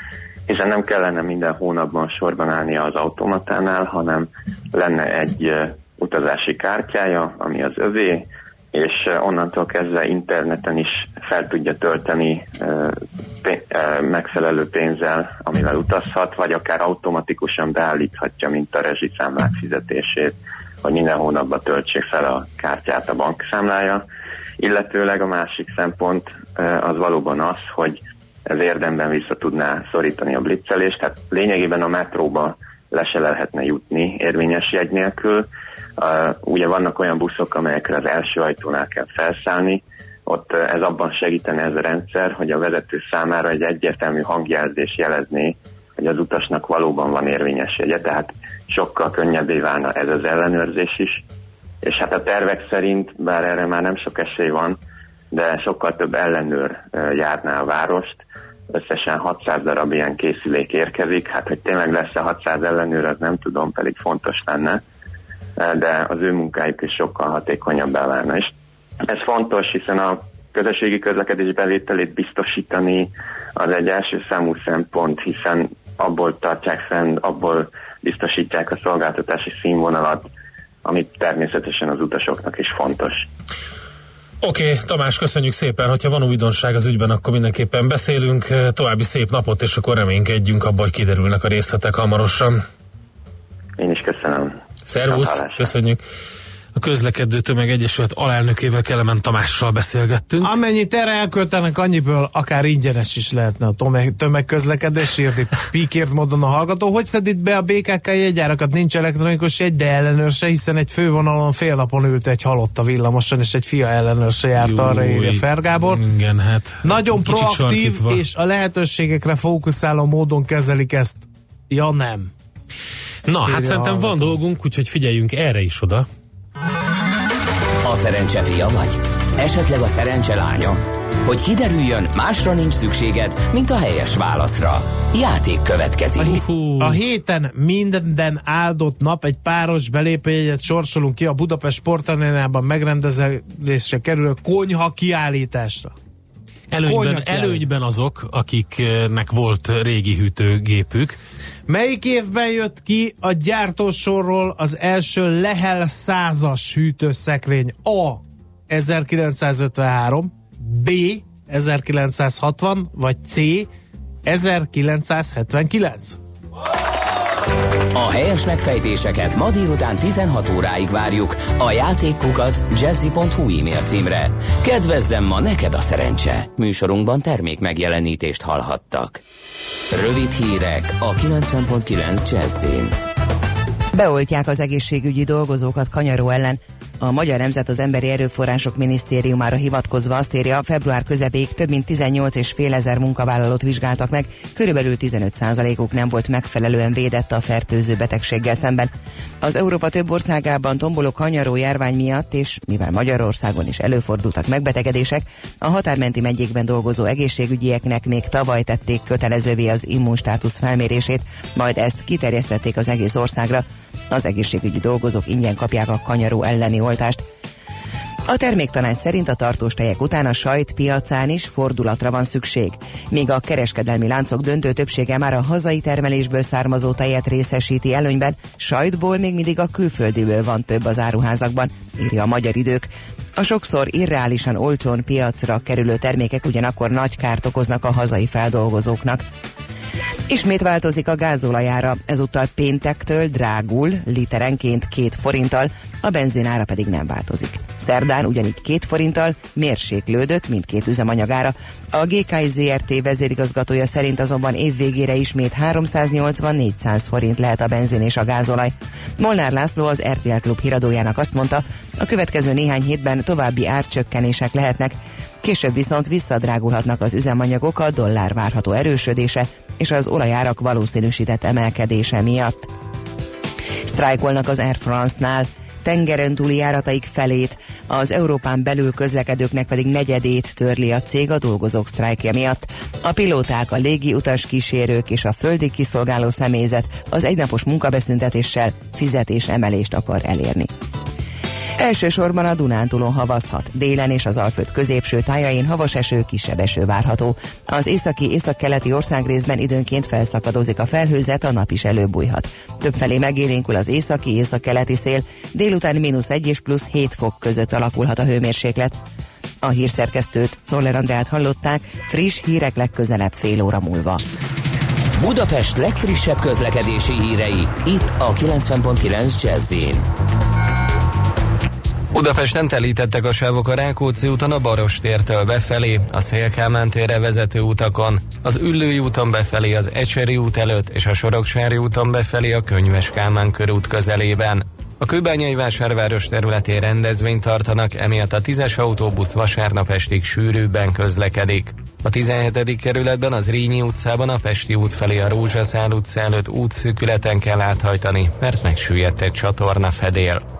hiszen nem kellene minden hónapban sorban állnia az automatánál, hanem lenne egy utazási kártyája, ami az övé, és ö, onnantól kezdve interneten is fel tudja tölteni pé- ö, megfelelő pénzzel, amivel utazhat, vagy akár automatikusan beállíthatja, mint a rezsiszámlák fizetését, hogy minden hónapban töltsék fel a kártyát a bankszámlája. Illetőleg a másik szempont az valóban az, hogy ez érdemben vissza tudná szorítani a blitzelést, tehát lényegében a metróba le se lehetne jutni érvényes jegy nélkül. Uh, ugye vannak olyan buszok, amelyekre az első ajtónál kell felszállni, ott ez abban segítene ez a rendszer, hogy a vezető számára egy egyértelmű hangjelzés jelezné, hogy az utasnak valóban van érvényes jegye, tehát sokkal könnyebbé válna ez az ellenőrzés is. És hát a tervek szerint, bár erre már nem sok esély van, de sokkal több ellenőr járná a várost, összesen 600 darab ilyen készülék érkezik, hát hogy tényleg lesz-e 600 ellenőr, az nem tudom, pedig fontos lenne, de az ő munkájuk is sokkal hatékonyabbá válna. És ez fontos, hiszen a közösségi közlekedés bevételét biztosítani az egy első számú szempont, hiszen abból tartják fenn, abból biztosítják a szolgáltatási színvonalat, ami természetesen az utasoknak is fontos. Oké, okay, Tamás, köszönjük szépen, hogyha van újdonság az ügyben, akkor mindenképpen beszélünk. További szép napot, és akkor reménykedjünk abban, hogy kiderülnek a részletek hamarosan. Én is köszönöm. Szervusz, köszönjük. A közlekedő tömeg egyesület alelnökével Kelemen Tamással beszélgettünk. Amennyit erre elköltenek, annyiből akár ingyenes is lehetne a tömeg, tömegközlekedés, írt itt pikért módon a hallgató. Hogy szed itt be a BKK jegyárakat? Nincs elektronikus jegy, de ellenőrse, hiszen egy fővonalon fél napon ült egy halott a villamoson, és egy fia ellenőrse járt arra, Júj, írja Fergábor. Igen, hát. Nagyon proaktív sarkítva. és a lehetőségekre fókuszáló módon kezelik ezt. Ja nem. Na, hát szerintem van dolgunk, úgyhogy figyeljünk erre is oda. A szerencse fia vagy? Esetleg a szerencse lánya? Hogy kiderüljön, másra nincs szükséged, mint a helyes válaszra. Játék következik. A héten minden áldott nap egy páros belépőjegyet sorsolunk ki a Budapest Sportarénában megrendezésre kerülő konyha kiállításra. Előnyben, előnyben azok, akiknek volt régi hűtőgépük. Melyik évben jött ki a gyártósorról az első Lehel százas hűtőszekrény? A. 1953, B. 1960, vagy C. 1979. A helyes megfejtéseket ma délután 16 óráig várjuk a játékkukac jazzy.hu e-mail címre. Kedvezzem ma neked a szerencse. Műsorunkban termék megjelenítést hallhattak. Rövid hírek a 90.9 Jazzin. Beoltják az egészségügyi dolgozókat kanyaró ellen. A Magyar Nemzet az Emberi Erőforrások Minisztériumára hivatkozva azt írja, február közepéig több mint 18 és fél ezer munkavállalót vizsgáltak meg, körülbelül 15%-uk nem volt megfelelően védett a fertőző betegséggel szemben. Az Európa több országában tomboló kanyaró járvány miatt, és mivel Magyarországon is előfordultak megbetegedések, a határmenti megyékben dolgozó egészségügyieknek még tavaly tették kötelezővé az immunstátusz felmérését, majd ezt kiterjesztették az egész országra. Az egészségügyi dolgozók ingyen kapják a kanyaró elleni oltást. A terméktanács szerint a tartós tejek után a sajt piacán is fordulatra van szükség. Míg a kereskedelmi láncok döntő többsége már a hazai termelésből származó tejet részesíti előnyben, sajtból még mindig a külföldiből van több az áruházakban, írja a magyar idők. A sokszor irreálisan olcsón piacra kerülő termékek ugyanakkor nagy kárt okoznak a hazai feldolgozóknak. Ismét változik a gázolajára, ezúttal péntektől drágul, literenként két forinttal, a benzinára pedig nem változik. Szerdán ugyanígy két forinttal mérséklődött mindkét üzemanyagára. A GKI ZRT vezérigazgatója szerint azonban évvégére ismét 380-400 forint lehet a benzin és a gázolaj. Molnár László az RTL Klub híradójának azt mondta, a következő néhány hétben további árcsökkenések lehetnek, Később viszont visszadrágulhatnak az üzemanyagok a dollár várható erősödése és az olajárak valószínűsített emelkedése miatt. Sztrájkolnak az Air France-nál, tengeren túli járataik felét, az Európán belül közlekedőknek pedig negyedét törli a cég a dolgozók sztrájkja miatt. A pilóták, a légi utas kísérők és a földi kiszolgáló személyzet az egynapos munkabeszüntetéssel fizetés emelést akar elérni. Elsősorban a Dunántúlon havazhat, délen és az Alföld középső tájain havas eső, kisebb eső várható. Az északi északkeleti országrészben időnként felszakadozik a felhőzet, a nap is előbújhat. Többfelé megélénkül az északi északkeleti szél, délután mínusz 1 és plusz 7 fok között alakulhat a hőmérséklet. A hírszerkesztőt, Szoller Andrát hallották, friss hírek legközelebb fél óra múlva. Budapest legfrissebb közlekedési hírei, itt a 90.9 jazz Budapesten telítettek a sávok a Rákóczi úton a Barostértől befelé, a Szélkámán térre vezető utakon, az Üllői úton befelé az Ecseri út előtt és a Soroksári úton befelé a Könyves Kálmán körút közelében. A Kőbányai vásárváros területén rendezvényt tartanak, emiatt a tízes autóbusz vasárnap estig sűrűbben közlekedik. A 17. kerületben az Rínyi utcában a Pesti út felé a Rózsaszál utca előtt útszűkületen kell áthajtani, mert megsüllyedt egy csatorna fedél.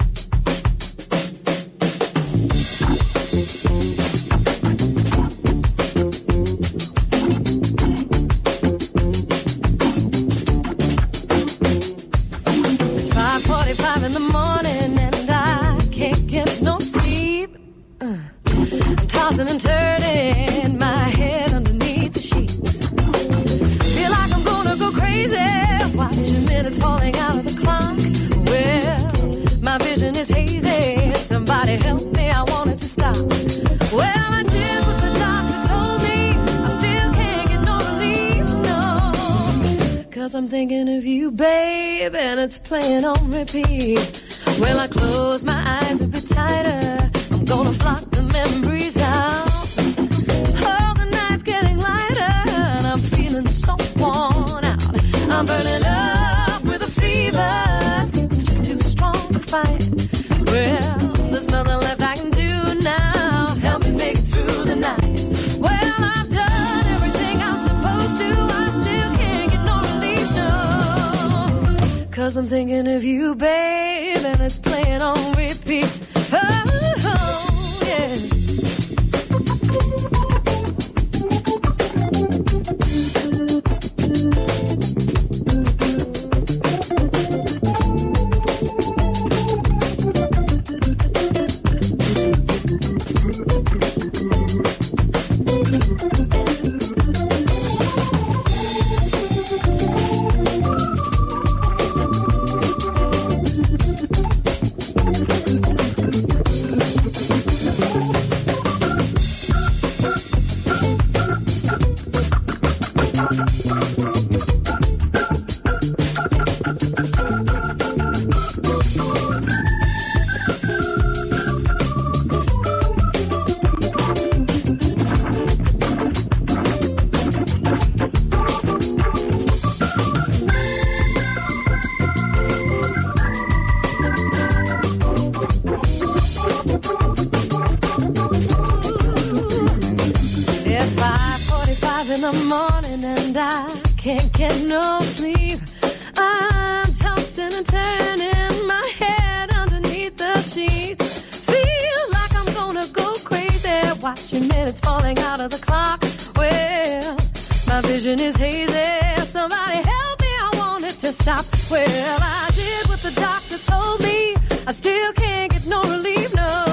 Stop. Well, I did what the doctor told me. I still can't get no relief, no.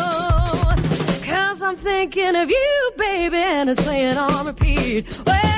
Cause I'm thinking of you, baby, and it's playing on repeat. Well,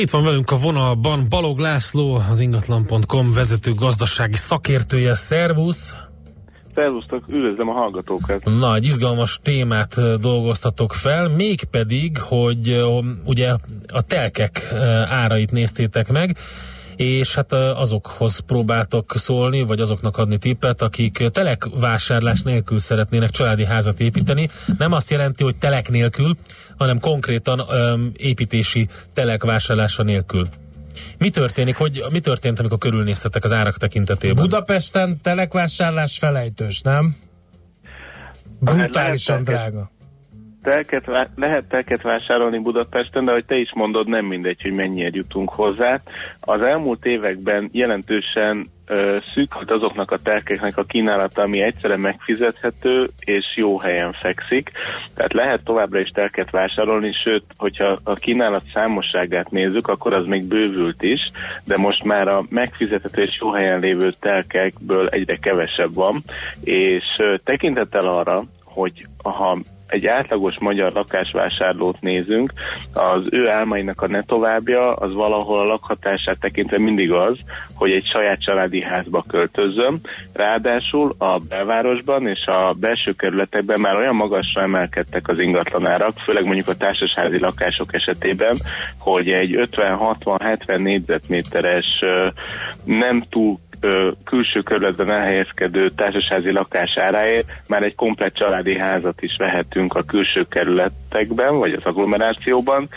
Itt van velünk a vonalban Balog László, az ingatlan.com vezető gazdasági szakértője. Szervusz! Szervusztok, üdvözlöm a hallgatókat. Na, egy izgalmas témát dolgoztatok fel, mégpedig, hogy ugye a telkek árait néztétek meg, és hát azokhoz próbáltok szólni, vagy azoknak adni tippet, akik telekvásárlás nélkül szeretnének családi házat építeni. Nem azt jelenti, hogy telek nélkül, hanem konkrétan ö, építési telekvásárlása nélkül. Mi történik, hogy mi történt, amikor körülnéztetek az árak tekintetében? Budapesten telekvásárlás felejtős, nem? Brutálisan Lehet drága. Telket, lehet telket vásárolni Budapesten, de ahogy te is mondod, nem mindegy, hogy mennyire jutunk hozzá. Az elmúlt években jelentősen ö, szűk volt azoknak a telkeknek a kínálata, ami egyszerre megfizethető és jó helyen fekszik. Tehát lehet továbbra is telket vásárolni, sőt, hogyha a kínálat számosságát nézzük, akkor az még bővült is, de most már a megfizethető és jó helyen lévő telkekből egyre kevesebb van, és tekintettel arra, hogy ha egy átlagos magyar lakásvásárlót nézünk, az ő álmainak a ne továbbja az valahol a lakhatását tekintve mindig az, hogy egy saját családi házba költözzön. Ráadásul a belvárosban és a belső kerületekben már olyan magasra emelkedtek az ingatlanárak, főleg mondjuk a társasházi lakások esetében, hogy egy 50-60-70 négyzetméteres nem túl ö, külső körületben elhelyezkedő társasházi lakás áráért már egy komplett családi házat is vehetünk a külső kerületekben, vagy az agglomerációban,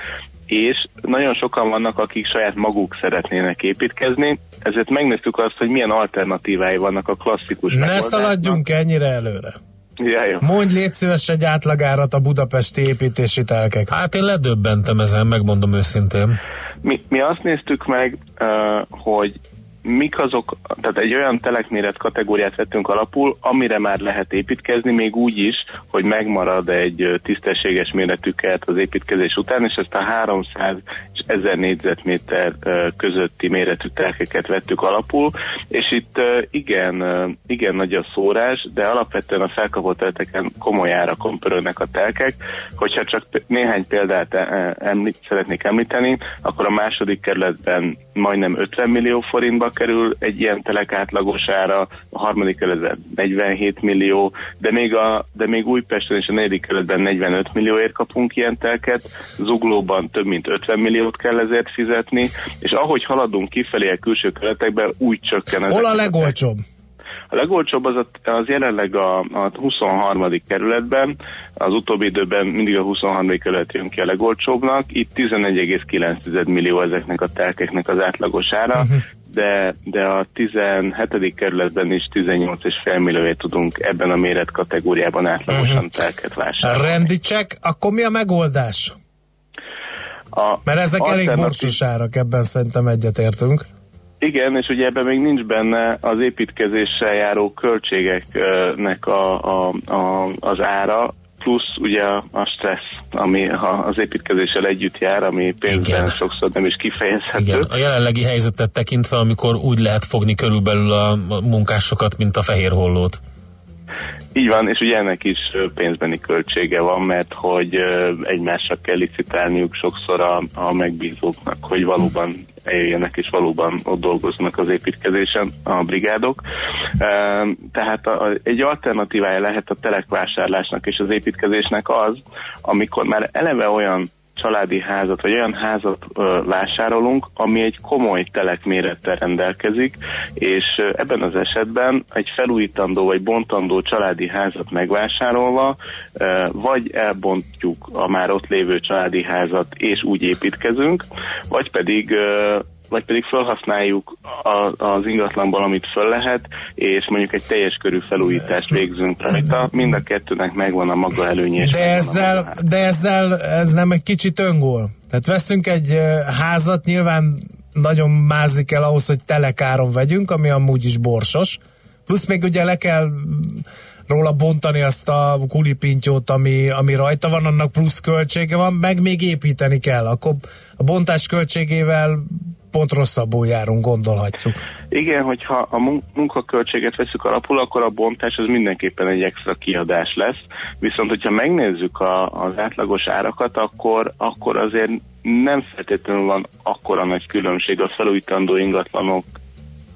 és nagyon sokan vannak, akik saját maguk szeretnének építkezni, ezért megnéztük azt, hogy milyen alternatívái vannak a klasszikus Ne szaladjunk ennyire előre. Ja, jó. Mondj légy szíves egy átlagárat a budapesti építési telkek. Hát én ledöbbentem ezen, megmondom őszintén. Mi, mi azt néztük meg, uh, hogy mik azok, tehát egy olyan telekméret kategóriát vettünk alapul, amire már lehet építkezni, még úgy is, hogy megmarad egy tisztességes méretű kert az építkezés után, és ezt a 300 és 1000 négyzetméter közötti méretű telkeket vettük alapul, és itt igen, igen nagy a szórás, de alapvetően a felkapott területeken komoly árakon pörögnek a telkek. Hogyha csak néhány példát e- említ, szeretnék említeni, akkor a második kerületben majdnem 50 millió forintba kerül egy ilyen telek átlagos ára, a harmadik kerületben 47 millió, de még, a, de még Újpesten és a negyedik kerületben 45 millióért kapunk ilyen telket, Zuglóban több mint 50 milliót kell ezért fizetni, és ahogy haladunk kifelé a külső kerületekben, úgy csökken ez. Hol a legolcsóbb? A legolcsóbb az, a, az jelenleg a, a 23. kerületben, az utóbbi időben mindig a 23. kerület jön ki a legolcsóbbnak, itt 11,9 millió ezeknek a telkeknek az átlagos ára, uh-huh. de, de a 17. kerületben is 18,5 millióért tudunk ebben a méret kategóriában átlagosan uh-huh. telket vásárolni. Rendi check, akkor mi a megoldás? A Mert ezek elég borsos árak, ebben szerintem egyetértünk. Igen, és ugye ebben még nincs benne az építkezéssel járó költségeknek a, a, a, az ára, plusz ugye a, stressz, ami ha az építkezéssel együtt jár, ami pénzben Igen. sokszor nem is kifejezhető. Igen, a jelenlegi helyzetet tekintve, amikor úgy lehet fogni körülbelül a munkásokat, mint a fehér hollót. Így van, és ugye ennek is pénzbeni költsége van, mert hogy egymásra kell licitálniuk sokszor a, a megbízóknak, hogy valóban eljöjjenek és valóban ott dolgoznak az építkezésen a brigádok. Tehát egy alternatívája lehet a telekvásárlásnak és az építkezésnek az, amikor már eleve olyan családi házat, vagy olyan házat vásárolunk, ami egy komoly telekmérettel rendelkezik, és ebben az esetben egy felújítandó vagy bontandó családi házat megvásárolva, vagy elbontjuk a már ott lévő családi házat, és úgy építkezünk, vagy pedig vagy pedig felhasználjuk a, az ingatlanból, amit föl lehet, és mondjuk egy teljes körű felújítást végzünk rajta. Mind a kettőnek megvan a maga előnye. De ezzel, de ezzel ez nem egy kicsit öngól. Tehát veszünk egy házat, nyilván nagyon mázni kell ahhoz, hogy telekáron vegyünk, ami amúgy is borsos. Plusz még ugye le kell róla bontani azt a kulipintyót, ami, ami rajta van, annak plusz költsége van, meg még építeni kell. Akkor a bontás költségével pont rosszabbul járunk, gondolhatjuk. Igen, hogyha a mun- munkaköltséget veszük alapul, akkor a bontás az mindenképpen egy extra kiadás lesz. Viszont, hogyha megnézzük a, az átlagos árakat, akkor, akkor azért nem feltétlenül van akkora nagy különbség a felújítandó ingatlanok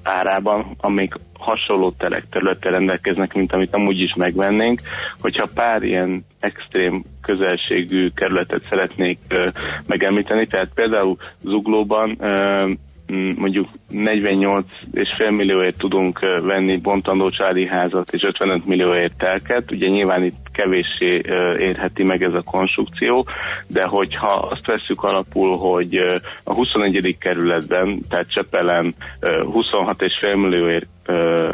árában, amik hasonló telek területtel rendelkeznek, mint amit amúgy is megvennénk. Hogyha pár ilyen extrém közelségű kerületet szeretnék ö, megemlíteni, tehát például Zuglóban ö, m, mondjuk 48,5 millióért tudunk venni bontandó családi házat és 55 millióért telket, ugye nyilván itt kevéssé érheti meg ez a konstrukció, de hogyha azt veszük alapul, hogy a 21. kerületben, tehát Csepelen ö, 26,5 millióért ö,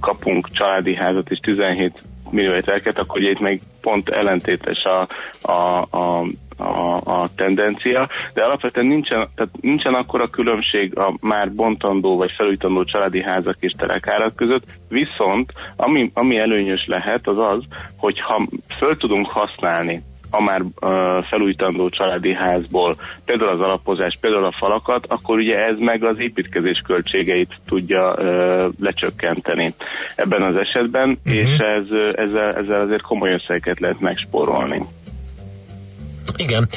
kapunk családi házat és 17 millió ételket, akkor ugye itt meg pont ellentétes a, a, a a, a tendencia, de alapvetően nincsen, tehát nincsen akkora különbség a már bontandó vagy felújítandó családi házak és telekárak között, viszont ami, ami előnyös lehet az az, hogyha föl tudunk használni a már uh, felújítandó családi házból, például az alapozás, például a falakat, akkor ugye ez meg az építkezés költségeit tudja uh, lecsökkenteni ebben az esetben, uh-huh. és ez, ezzel, ezzel azért komoly összegeket lehet megspórolni. Igen.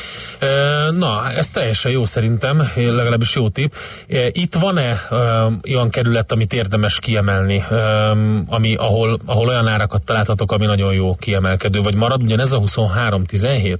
Na, ez teljesen jó szerintem, legalábbis jó tipp. Ö, Itt van-e olyan kerület, amit érdemes kiemelni, ami, ahol, ahol olyan árakat találhatok, ami nagyon jó kiemelkedő, vagy marad ugyanez a 23-17?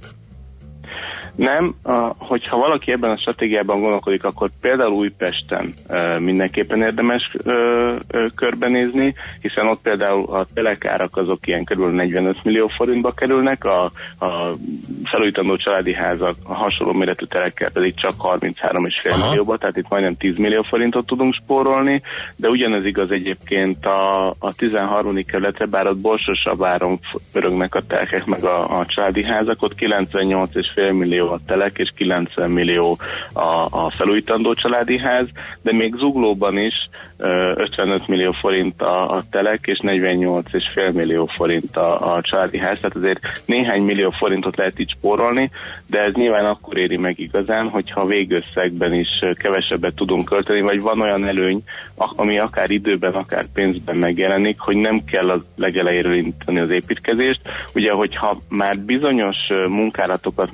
Nem, a, hogyha valaki ebben a stratégiában gondolkodik, akkor például Újpesten e, mindenképpen érdemes e, e, körbenézni, hiszen ott például a telekárak azok ilyen kb. 45 millió forintba kerülnek, a, a felújítandó családi házak a hasonló méretű telekkel pedig csak 33,5 millióba, tehát itt majdnem 10 millió forintot tudunk spórolni, de ugyanez igaz egyébként a, a 13. kerületre, bár ott borsosabb áron pörögnek a telkek meg a, a családi házak, ott 98,5 millió a telek, és 90 millió a, a felújítandó családi ház, de még Zuglóban is ö, 55 millió forint a, a telek, és 48,5 millió forint a, a családi ház, tehát azért néhány millió forintot lehet így spórolni, de ez nyilván akkor éri meg igazán, hogyha végösszegben is kevesebbet tudunk költeni, vagy van olyan előny, ami akár időben, akár pénzben megjelenik, hogy nem kell a legelejéről indítani az építkezést. Ugye, hogyha már bizonyos munkálatokat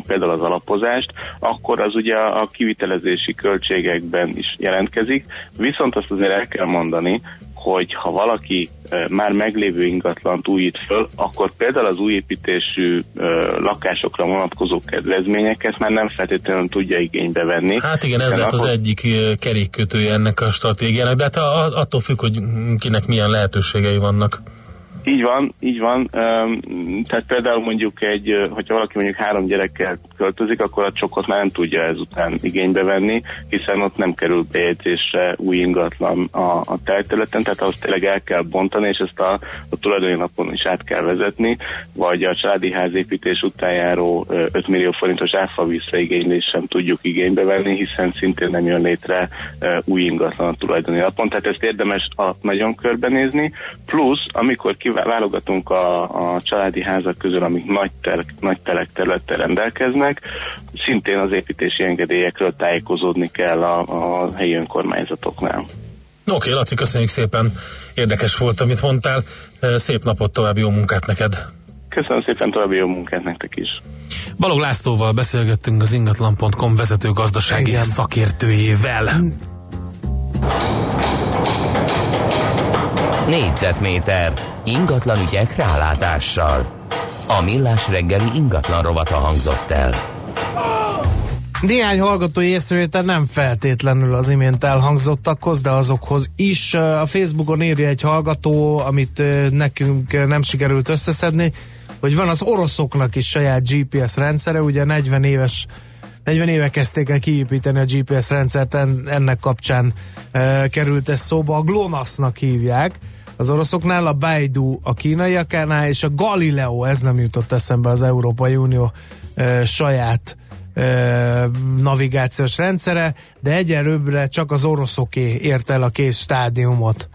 megsporolunk, például az alapozást, akkor az ugye a kivitelezési költségekben is jelentkezik, viszont azt azért el kell mondani, hogy ha valaki már meglévő ingatlant újít föl, akkor például az új építésű e, lakásokra vonatkozó kedvezményeket már nem feltétlenül tudja igénybe venni. Hát igen, ez lett az egyik kerékkötője ennek a stratégiának, de hát attól függ, hogy kinek milyen lehetőségei vannak. Így van, így van. Tehát például mondjuk egy, hogyha valaki mondjuk három gyerekkel költözik, akkor a csokot már nem tudja ezután igénybe venni, hiszen ott nem kerül bejegyzésre új ingatlan a, a területen, tehát ahhoz tényleg el kell bontani, és ezt a, a tulajdoni napon is át kell vezetni, vagy a családi házépítés után járó ö, 5 millió forintos áfa visszaigénylést sem tudjuk igénybe venni, hiszen szintén nem jön létre új ingatlan a tulajdoni napon, tehát ezt érdemes a, nagyon körbenézni, plusz amikor válogatunk a, a családi házak közül, amik nagy, ter, nagy telek területtel rendelkeznek. Szintén az építési engedélyekről tájékozódni kell a, a helyi önkormányzatoknál. Oké, okay, Laci, köszönjük szépen. Érdekes volt, amit mondtál. Szép napot, további jó munkát neked. Köszönöm szépen, további jó munkát nektek is. Balog Lászlóval beszélgettünk az ingatlan.com vezető gazdasági Igen. szakértőjével. Négyzetméter ingatlan ügyek rálátással. A millás reggeli ingatlan rovata hangzott el. Néhány hallgatói észrevétel nem feltétlenül az imént elhangzottakhoz, de azokhoz is. A Facebookon írja egy hallgató, amit nekünk nem sikerült összeszedni, hogy van az oroszoknak is saját GPS rendszere, ugye 40 éves 40 éve kezdték el kiépíteni a GPS rendszert, en- ennek kapcsán e, került ez szóba. A GLONASS-nak hívják az oroszoknál, a Baidu a kínaiaknál, és a Galileo, ez nem jutott eszembe az Európai Unió e, saját e, navigációs rendszere, de egyelőre csak az oroszoké ért el a kész stádiumot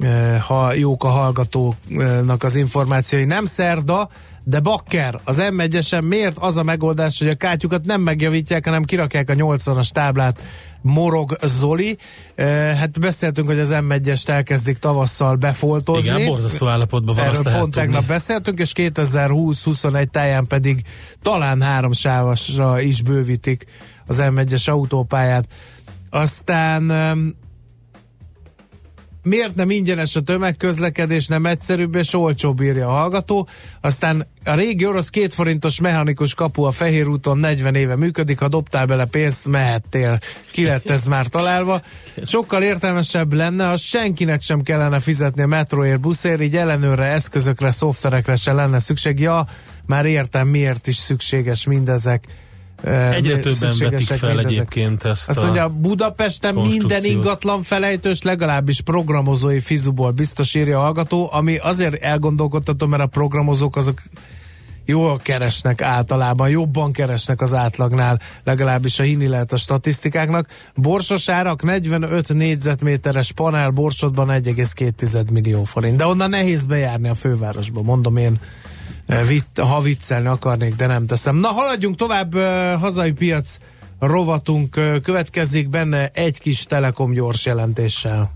e, ha jók a hallgatóknak az információi. Nem szerda, de bakker, az M1-esen miért az a megoldás, hogy a kátyukat nem megjavítják, hanem kirakják a 80-as táblát, morog Zoli. E, hát beszéltünk, hogy az M1-est elkezdik tavasszal befoltozni. Igen, borzasztó állapotban van, Erről pont tudni. tegnap beszéltünk, és 2020-21 táján pedig talán háromsávasra is bővítik az M1-es autópályát. Aztán miért nem ingyenes a tömegközlekedés, nem egyszerűbb és olcsóbb írja a hallgató. Aztán a régi orosz két forintos mechanikus kapu a Fehér úton 40 éve működik, ha dobtál bele pénzt, mehettél. Ki lett ez már találva. Sokkal értelmesebb lenne, ha senkinek sem kellene fizetni a metróért, buszért, így ellenőrre, eszközökre, szoftverekre se lenne szükség. Ja, már értem, miért is szükséges mindezek. Egyre többen vetik fel egyébként ezt Azt a mondja, Budapesten minden ingatlan felejtős legalábbis programozói fizuból biztos írja a hallgató, ami azért elgondolkodtató, mert a programozók azok jól keresnek általában, jobban keresnek az átlagnál, legalábbis a hinni lehet a statisztikáknak. Borsos árak 45 négyzetméteres panel borsodban 1,2 millió forint, de onnan nehéz bejárni a fővárosba, mondom én. Eh, ha viccelni akarnék, de nem teszem. Na, haladjunk tovább, eh, hazai piac rovatunk eh, következik benne egy kis Telekom gyors jelentéssel.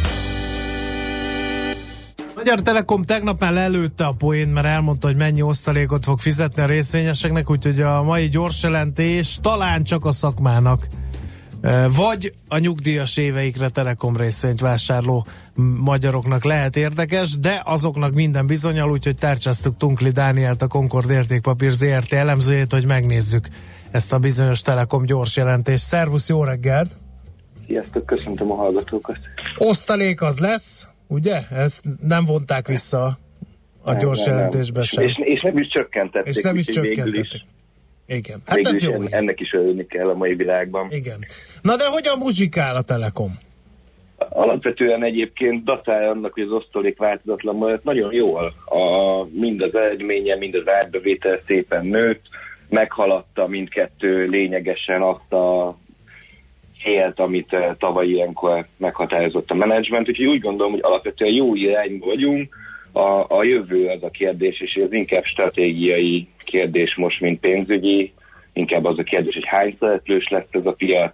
Magyar Telekom tegnap már lelőtte a poén, mert elmondta, hogy mennyi osztalékot fog fizetni a részvényeseknek, úgyhogy a mai gyors jelentés talán csak a szakmának eh, vagy a nyugdíjas éveikre Telekom részvényt vásárló magyaroknak lehet érdekes, de azoknak minden bizonyal, úgyhogy tárcsáztuk Tunkli Dánielt, a Concord Értékpapír ZRT elemzőjét, hogy megnézzük ezt a bizonyos Telekom gyors jelentést. Szervusz, jó reggelt! Sziasztok, köszöntöm a hallgatókat. Osztalék az lesz, ugye? Ezt nem vonták vissza a Nem, gyors nem, nem. jelentésbe És, sem. és, és nem is csökkentették. És nem is csökkentették. Igen. Hát ez is jó. en- ennek is örülni kell a mai világban. Igen. Na de hogyan muzsikál a Telekom? Alapvetően egyébként datálja annak, hogy az osztalék változatlan maradt nagyon jól. A, mind az eredménye, mind az árbevétel szépen nőtt, meghaladta mindkettő lényegesen azt a célt, amit tavaly ilyenkor meghatározott a menedzsment, úgyhogy úgy gondolom, hogy alapvetően jó irányba vagyunk. A, a jövő az a kérdés, és ez inkább stratégiai kérdés most, mint pénzügyi, inkább az a kérdés, hogy hány szereplős lesz ez a piac,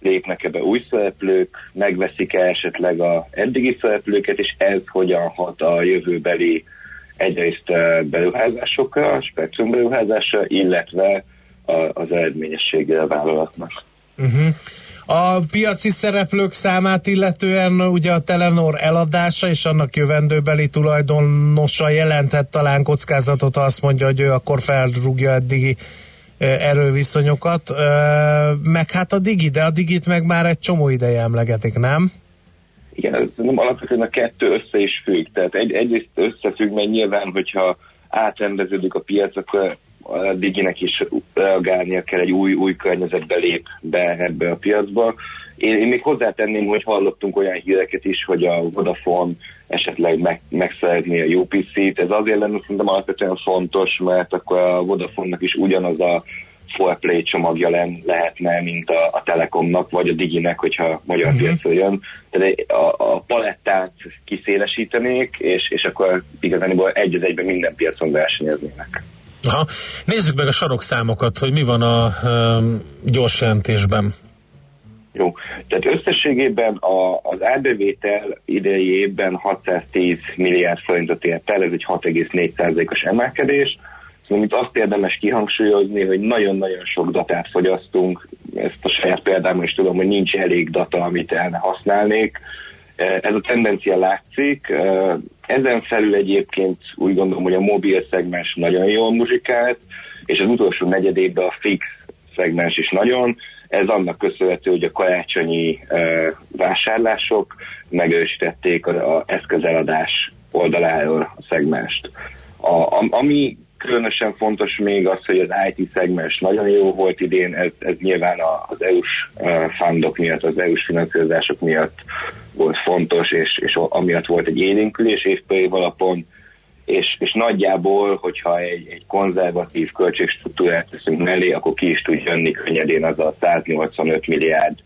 lépnek ebbe új szereplők, megveszik-e esetleg a eddigi szereplőket, és ez hogyan hat a jövőbeli egyrészt beruházásokra, spektrum beruházásra, illetve az eredményességre a vállalatnak. Uh-huh. A piaci szereplők számát illetően ugye a Telenor eladása és annak jövendőbeli tulajdonosa jelenthet talán kockázatot, azt mondja, hogy ő akkor felrúgja eddigi erőviszonyokat. Meg hát a Digi, de a Digit meg már egy csomó ideje emlegetik, nem? Igen, nem alapvetően a kettő össze is függ. Tehát egy, egyrészt összefügg, mert nyilván, hogyha átrendeződik a piac, akkor a Diginek is reagálnia kell, egy új, új környezetbe lép be ebbe a piacba. Én, én még hozzátenném, hogy hallottunk olyan híreket is, hogy a Vodafone esetleg meg, megszeretné a UPC-t. Ez azért lenne szerintem alapvetően fontos, mert akkor a Vodafone-nak is ugyanaz a Play csomagja len, lehetne, mint a, a Telekomnak, vagy a Diginek, hogyha magyar uh-huh. piacra jön. Tehát a, a palettát kiszélesítenék, és, és akkor igazából egy az egyben minden piacon versenyeznének. Aha. Nézzük meg a sarokszámokat, hogy mi van a um, gyors jelentésben. Jó, tehát összességében a, az árbevétel idei évben 610 milliárd forintot ért el, ez egy 6,4%-os emelkedés. Szóval itt azt érdemes kihangsúlyozni, hogy nagyon-nagyon sok datát fogyasztunk, ezt a saját példámon is tudom, hogy nincs elég data, amit el ne használnék. Ez a tendencia látszik. Ezen felül egyébként úgy gondolom, hogy a mobil szegmens nagyon jól muzsikált, és az utolsó negyedében a fix szegmens is nagyon. Ez annak köszönhető, hogy a karácsonyi uh, vásárlások megerősítették a, a eszközeladás oldaláról a szegmest. A, ami különösen fontos még az, hogy az IT szegmens nagyon jó volt idén, ez, ez nyilván az EU-s fundok miatt, az EU-s finanszírozások miatt volt fontos, és, és amiatt volt egy élénkülés évpélév alapon, és, és nagyjából, hogyha egy, egy konzervatív költségstruktúrát teszünk mellé, akkor ki is tud jönni könnyedén az a 185 milliárd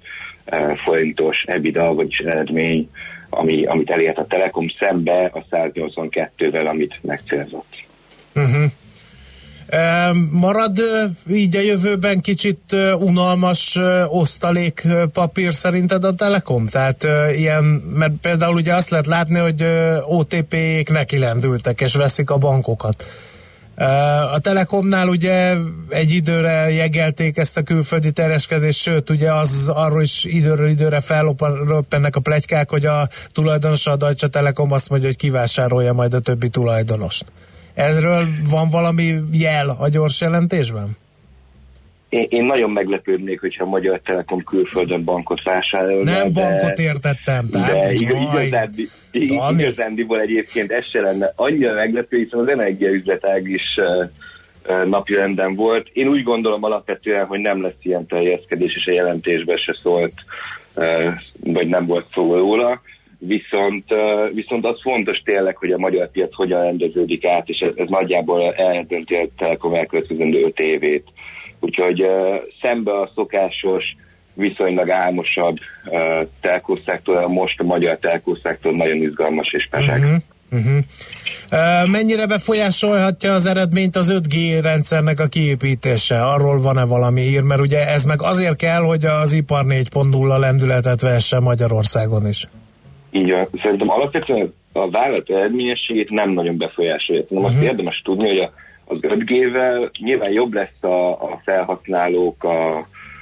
uh, forintos EBITDA, vagyis eredmény, ami, amit elért a Telekom szembe a 182-vel, amit megcélzott. Uh-huh. Marad így a jövőben kicsit unalmas osztalék papír szerinted a Telekom? Tehát ilyen, mert például ugye azt lehet látni, hogy OTP-ék nekilendültek és veszik a bankokat. A Telekomnál ugye egy időre jegelték ezt a külföldi tereskedést, sőt ugye az arról is időről időre felloppennek a plegykák, hogy a tulajdonos a Deutsche Telekom azt mondja, hogy kivásárolja majd a többi tulajdonost. Erről van valami jel a gyors jelentésben? Én, én nagyon meglepődnék, hogyha a Magyar Telekom külföldön bankot vásárolna. Nem de, bankot értettem, de tehát igazándiból, igazándiból egyébként ez se lenne annyira meglepő, hiszen az energiaüzletág is uh, napirenden volt. Én úgy gondolom alapvetően, hogy nem lesz ilyen terjeszkedés, és a jelentésben se szólt, vagy nem volt szó róla. Viszont, viszont az fontos tényleg, hogy a magyar piac hogyan rendeződik át, és ez, ez nagyjából eldönti a Telekom elkövetkezendő öt évét. Úgyhogy uh, szembe a szokásos, viszonylag álmosabb uh, telkószektor, most a magyar telkószektor nagyon izgalmas és pesek. Uh-huh. Uh-huh. Uh, mennyire befolyásolhatja az eredményt az 5G rendszernek a kiépítése? Arról van-e valami ír? Mert ugye ez meg azért kell, hogy az ipar 4.0 lendületet vesse Magyarországon is. Így van. Szerintem alapvetően a vállalat eredményességét nem nagyon befolyásolja. Nem azt Mhm. érdemes tudni, hogy a, az 5G-vel nyilván jobb lesz a, a felhasználók, a,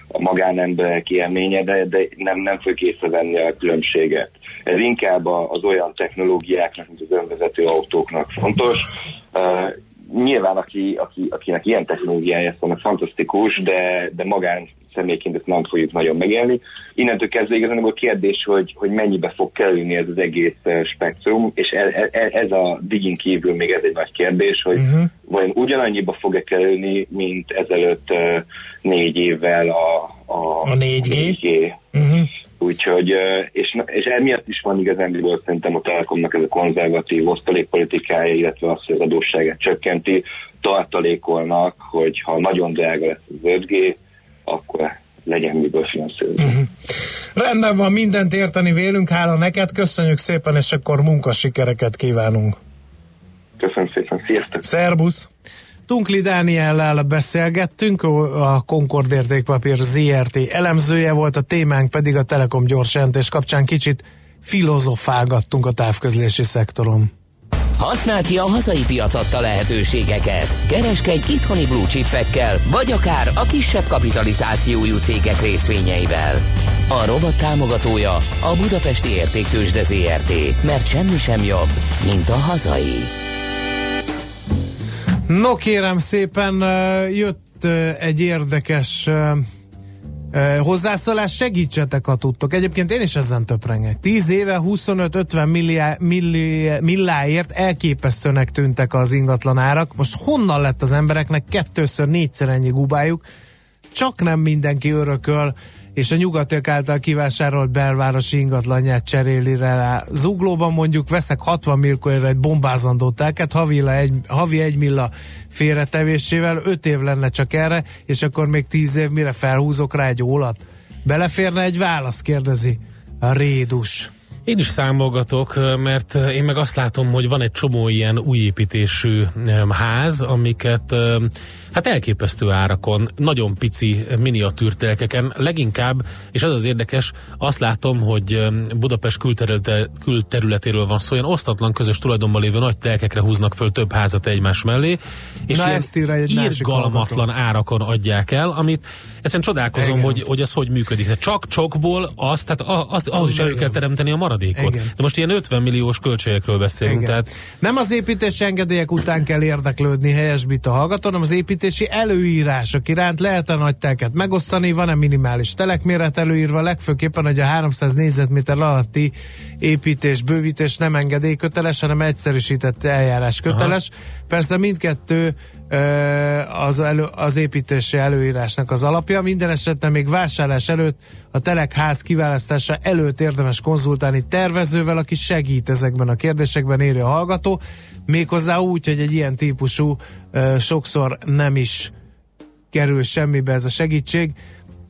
a magánemberek élménye, de, de nem, nem fogjuk észrevenni a különbséget. Ez inkább az olyan technológiáknak, mint az önvezető autóknak fontos. Uh, nyilván, aki, aki, akinek ilyen technológiája van, fantasztikus, de, de magán személyként ezt nem fogjuk nagyon megélni. Innentől kezdve igazán a kérdés, hogy, hogy mennyibe fog kerülni ez az egész eh, spektrum, és e, e, ez a digin kívül még ez egy nagy kérdés, hogy Uh-huh. vajon ugyanannyiba fog-e kerülni, mint ezelőtt eh, négy évvel a, a, A 4G. 4G. Uh-huh. Úgyhogy, eh, és, és emiatt is van igazán szerintem a Telekomnak ez a konzervatív osztalékpolitikája, illetve az, hogy az adósságát csökkenti, tartalékolnak, hogy ha nagyon drága lesz az 5G, akkor legyen miből finanszírozni. Uh-huh. Rendben van, mindent érteni vélünk, hála neked, köszönjük szépen, és akkor munkasikereket kívánunk. Köszönöm szépen, sziasztok! Szerbusz! Tunkli Dániellel beszélgettünk, a Concord értékpapír ZRT elemzője volt, a témánk pedig a Telekom gyors jelentés kapcsán kicsit filozofálgattunk a távközlési szektoron. Használd ki a hazai piac adta lehetőségeket. Kereskedj itthoni blue chipekkel, vagy akár a kisebb kapitalizációjú cégek részvényeivel. A robot támogatója a Budapesti Értéktősde ZRT, mert semmi sem jobb, mint a hazai. No kérem szépen, jött egy érdekes hozzászólás, segítsetek, ha tudtok. Egyébként én is ezen töprengek. 10 éve 25-50 milliá, milliá, milláért elképesztőnek tűntek az ingatlanárak. Most honnan lett az embereknek kettőször, négyszer ennyi gubájuk? Csak nem mindenki örököl, és a nyugatiak által kivásárolt belvárosi ingatlanját cseréli rá. Zuglóban mondjuk veszek 60 millióért egy bombázandó telket, havi, egy, havi egy milla félretevésével, 5 év lenne csak erre, és akkor még 10 év mire felhúzok rá egy ólat. Beleférne egy válasz, kérdezi a rédus. Én is számolgatok, mert én meg azt látom, hogy van egy csomó ilyen újépítésű ház, amiket hát elképesztő árakon, nagyon pici miniatűrtelkeken, leginkább, és ez az érdekes, azt látom, hogy Budapest külterülete, külterületéről van szó, ilyen osztatlan közös tulajdonban lévő nagy telkekre húznak föl több házat egymás mellé, és Na, ezt írja egy irgalmatlan árakon adják el, amit egyszerűen csodálkozom, Igen. hogy, hogy ez hogy működik. Tehát csak csokból azt, tehát azt, ahhoz is elő kell teremteni a maradékot. Igen. De most ilyen 50 milliós költségekről beszélünk, Igen. tehát Nem az építési engedélyek után kell érdeklődni, helyesbít a hallgató, hanem az építési előírások iránt lehet-e nagy telket megosztani, van-e minimális telekméret előírva, legfőképpen, hogy a 300 négyzetméter alatti építés, bővítés nem engedélyköteles, hanem egyszerűsített eljárás köteles. Persze mindkettő az, elő, az építési előírásnak az alapja. Minden esetben még vásárlás előtt a telekház kiválasztása előtt érdemes konzultálni tervezővel, aki segít ezekben a kérdésekben, írja a hallgató. Méghozzá úgy, hogy egy ilyen típusú sokszor nem is kerül semmibe ez a segítség.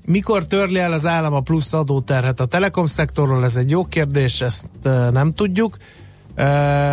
Mikor törli el az állam a plusz adóterhet a telekom szektorról? Ez egy jó kérdés, ezt nem tudjuk.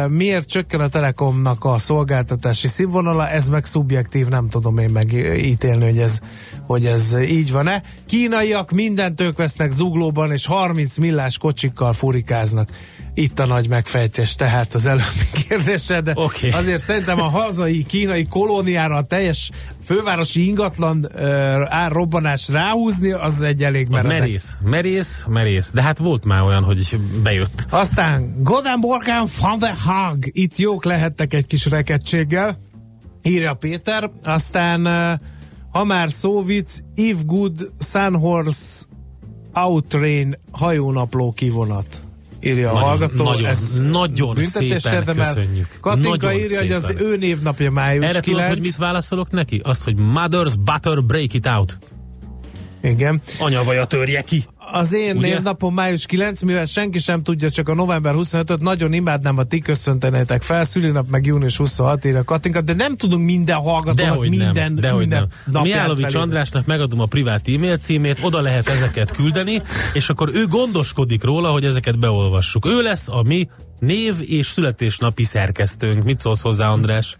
Miért csökken a Telekomnak a szolgáltatási színvonala? Ez meg szubjektív, nem tudom én megítélni, hogy ez, hogy ez így van-e. Kínaiak mindent ők vesznek zuglóban, és 30 millás kocsikkal furikáznak. Itt a nagy megfejtés, tehát az előbbi <laughs> kérdése, de Oké. azért szerintem a hazai kínai kolóniára a teljes fővárosi ingatlan uh, árrobbanás ráhúzni, az egy elég az meredek. merész, merész, merész. De hát volt már olyan, hogy bejött. Aztán Borgán van der Haag. Itt jók lehettek egy kis rekedtséggel. Írja Péter. Aztán uh, ha már szó vicc, If Good Sunhorse Outrain hajónapló kivonat. Írja a Nagyon, hallgató. nagyon, Ez nagyon szépen érdemel. köszönjük. Katinka Nagyon írja, hogy az szépen. ő névnapja május Erre 9. tudod, hogy mit válaszolok neki? Azt, hogy Mother's Butter Break It Out. Igen. Anyavaja törje ki. Az én Ugye? névnapom május 9, mivel senki sem tudja, csak a november 25-öt, nagyon imádnám, ha ti köszöntenétek fel, szülinap meg június 26 írja Katinka, de nem tudunk minden hallgatónak Dehogy minden, nem, dehogy minden nem. felírni. Andrásnak megadom a privát e-mail címét, oda lehet ezeket küldeni, és akkor ő gondoskodik róla, hogy ezeket beolvassuk. Ő lesz a mi név és születésnapi szerkesztőnk. Mit szólsz hozzá, András?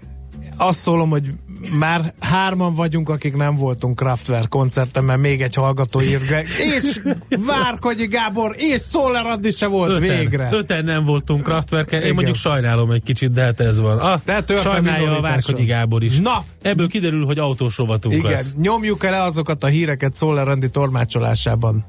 Azt szólom, hogy már hárman vagyunk, akik nem voltunk Kraftwerk koncerten, mert még egy hallgató írt. És Várkonyi Gábor, és Szoller Andi se volt Öten, végre. öten nem voltunk Kraftwerken. Én Igen. mondjuk sajnálom egy kicsit, de hát ez van. Ah, De történt sajnálja a. Várkonyi Gábor is. Na! Ebből kiderül, hogy autós rovatunk Igen, lesz. nyomjuk el azokat a híreket Szoller Andi tolmácsolásában.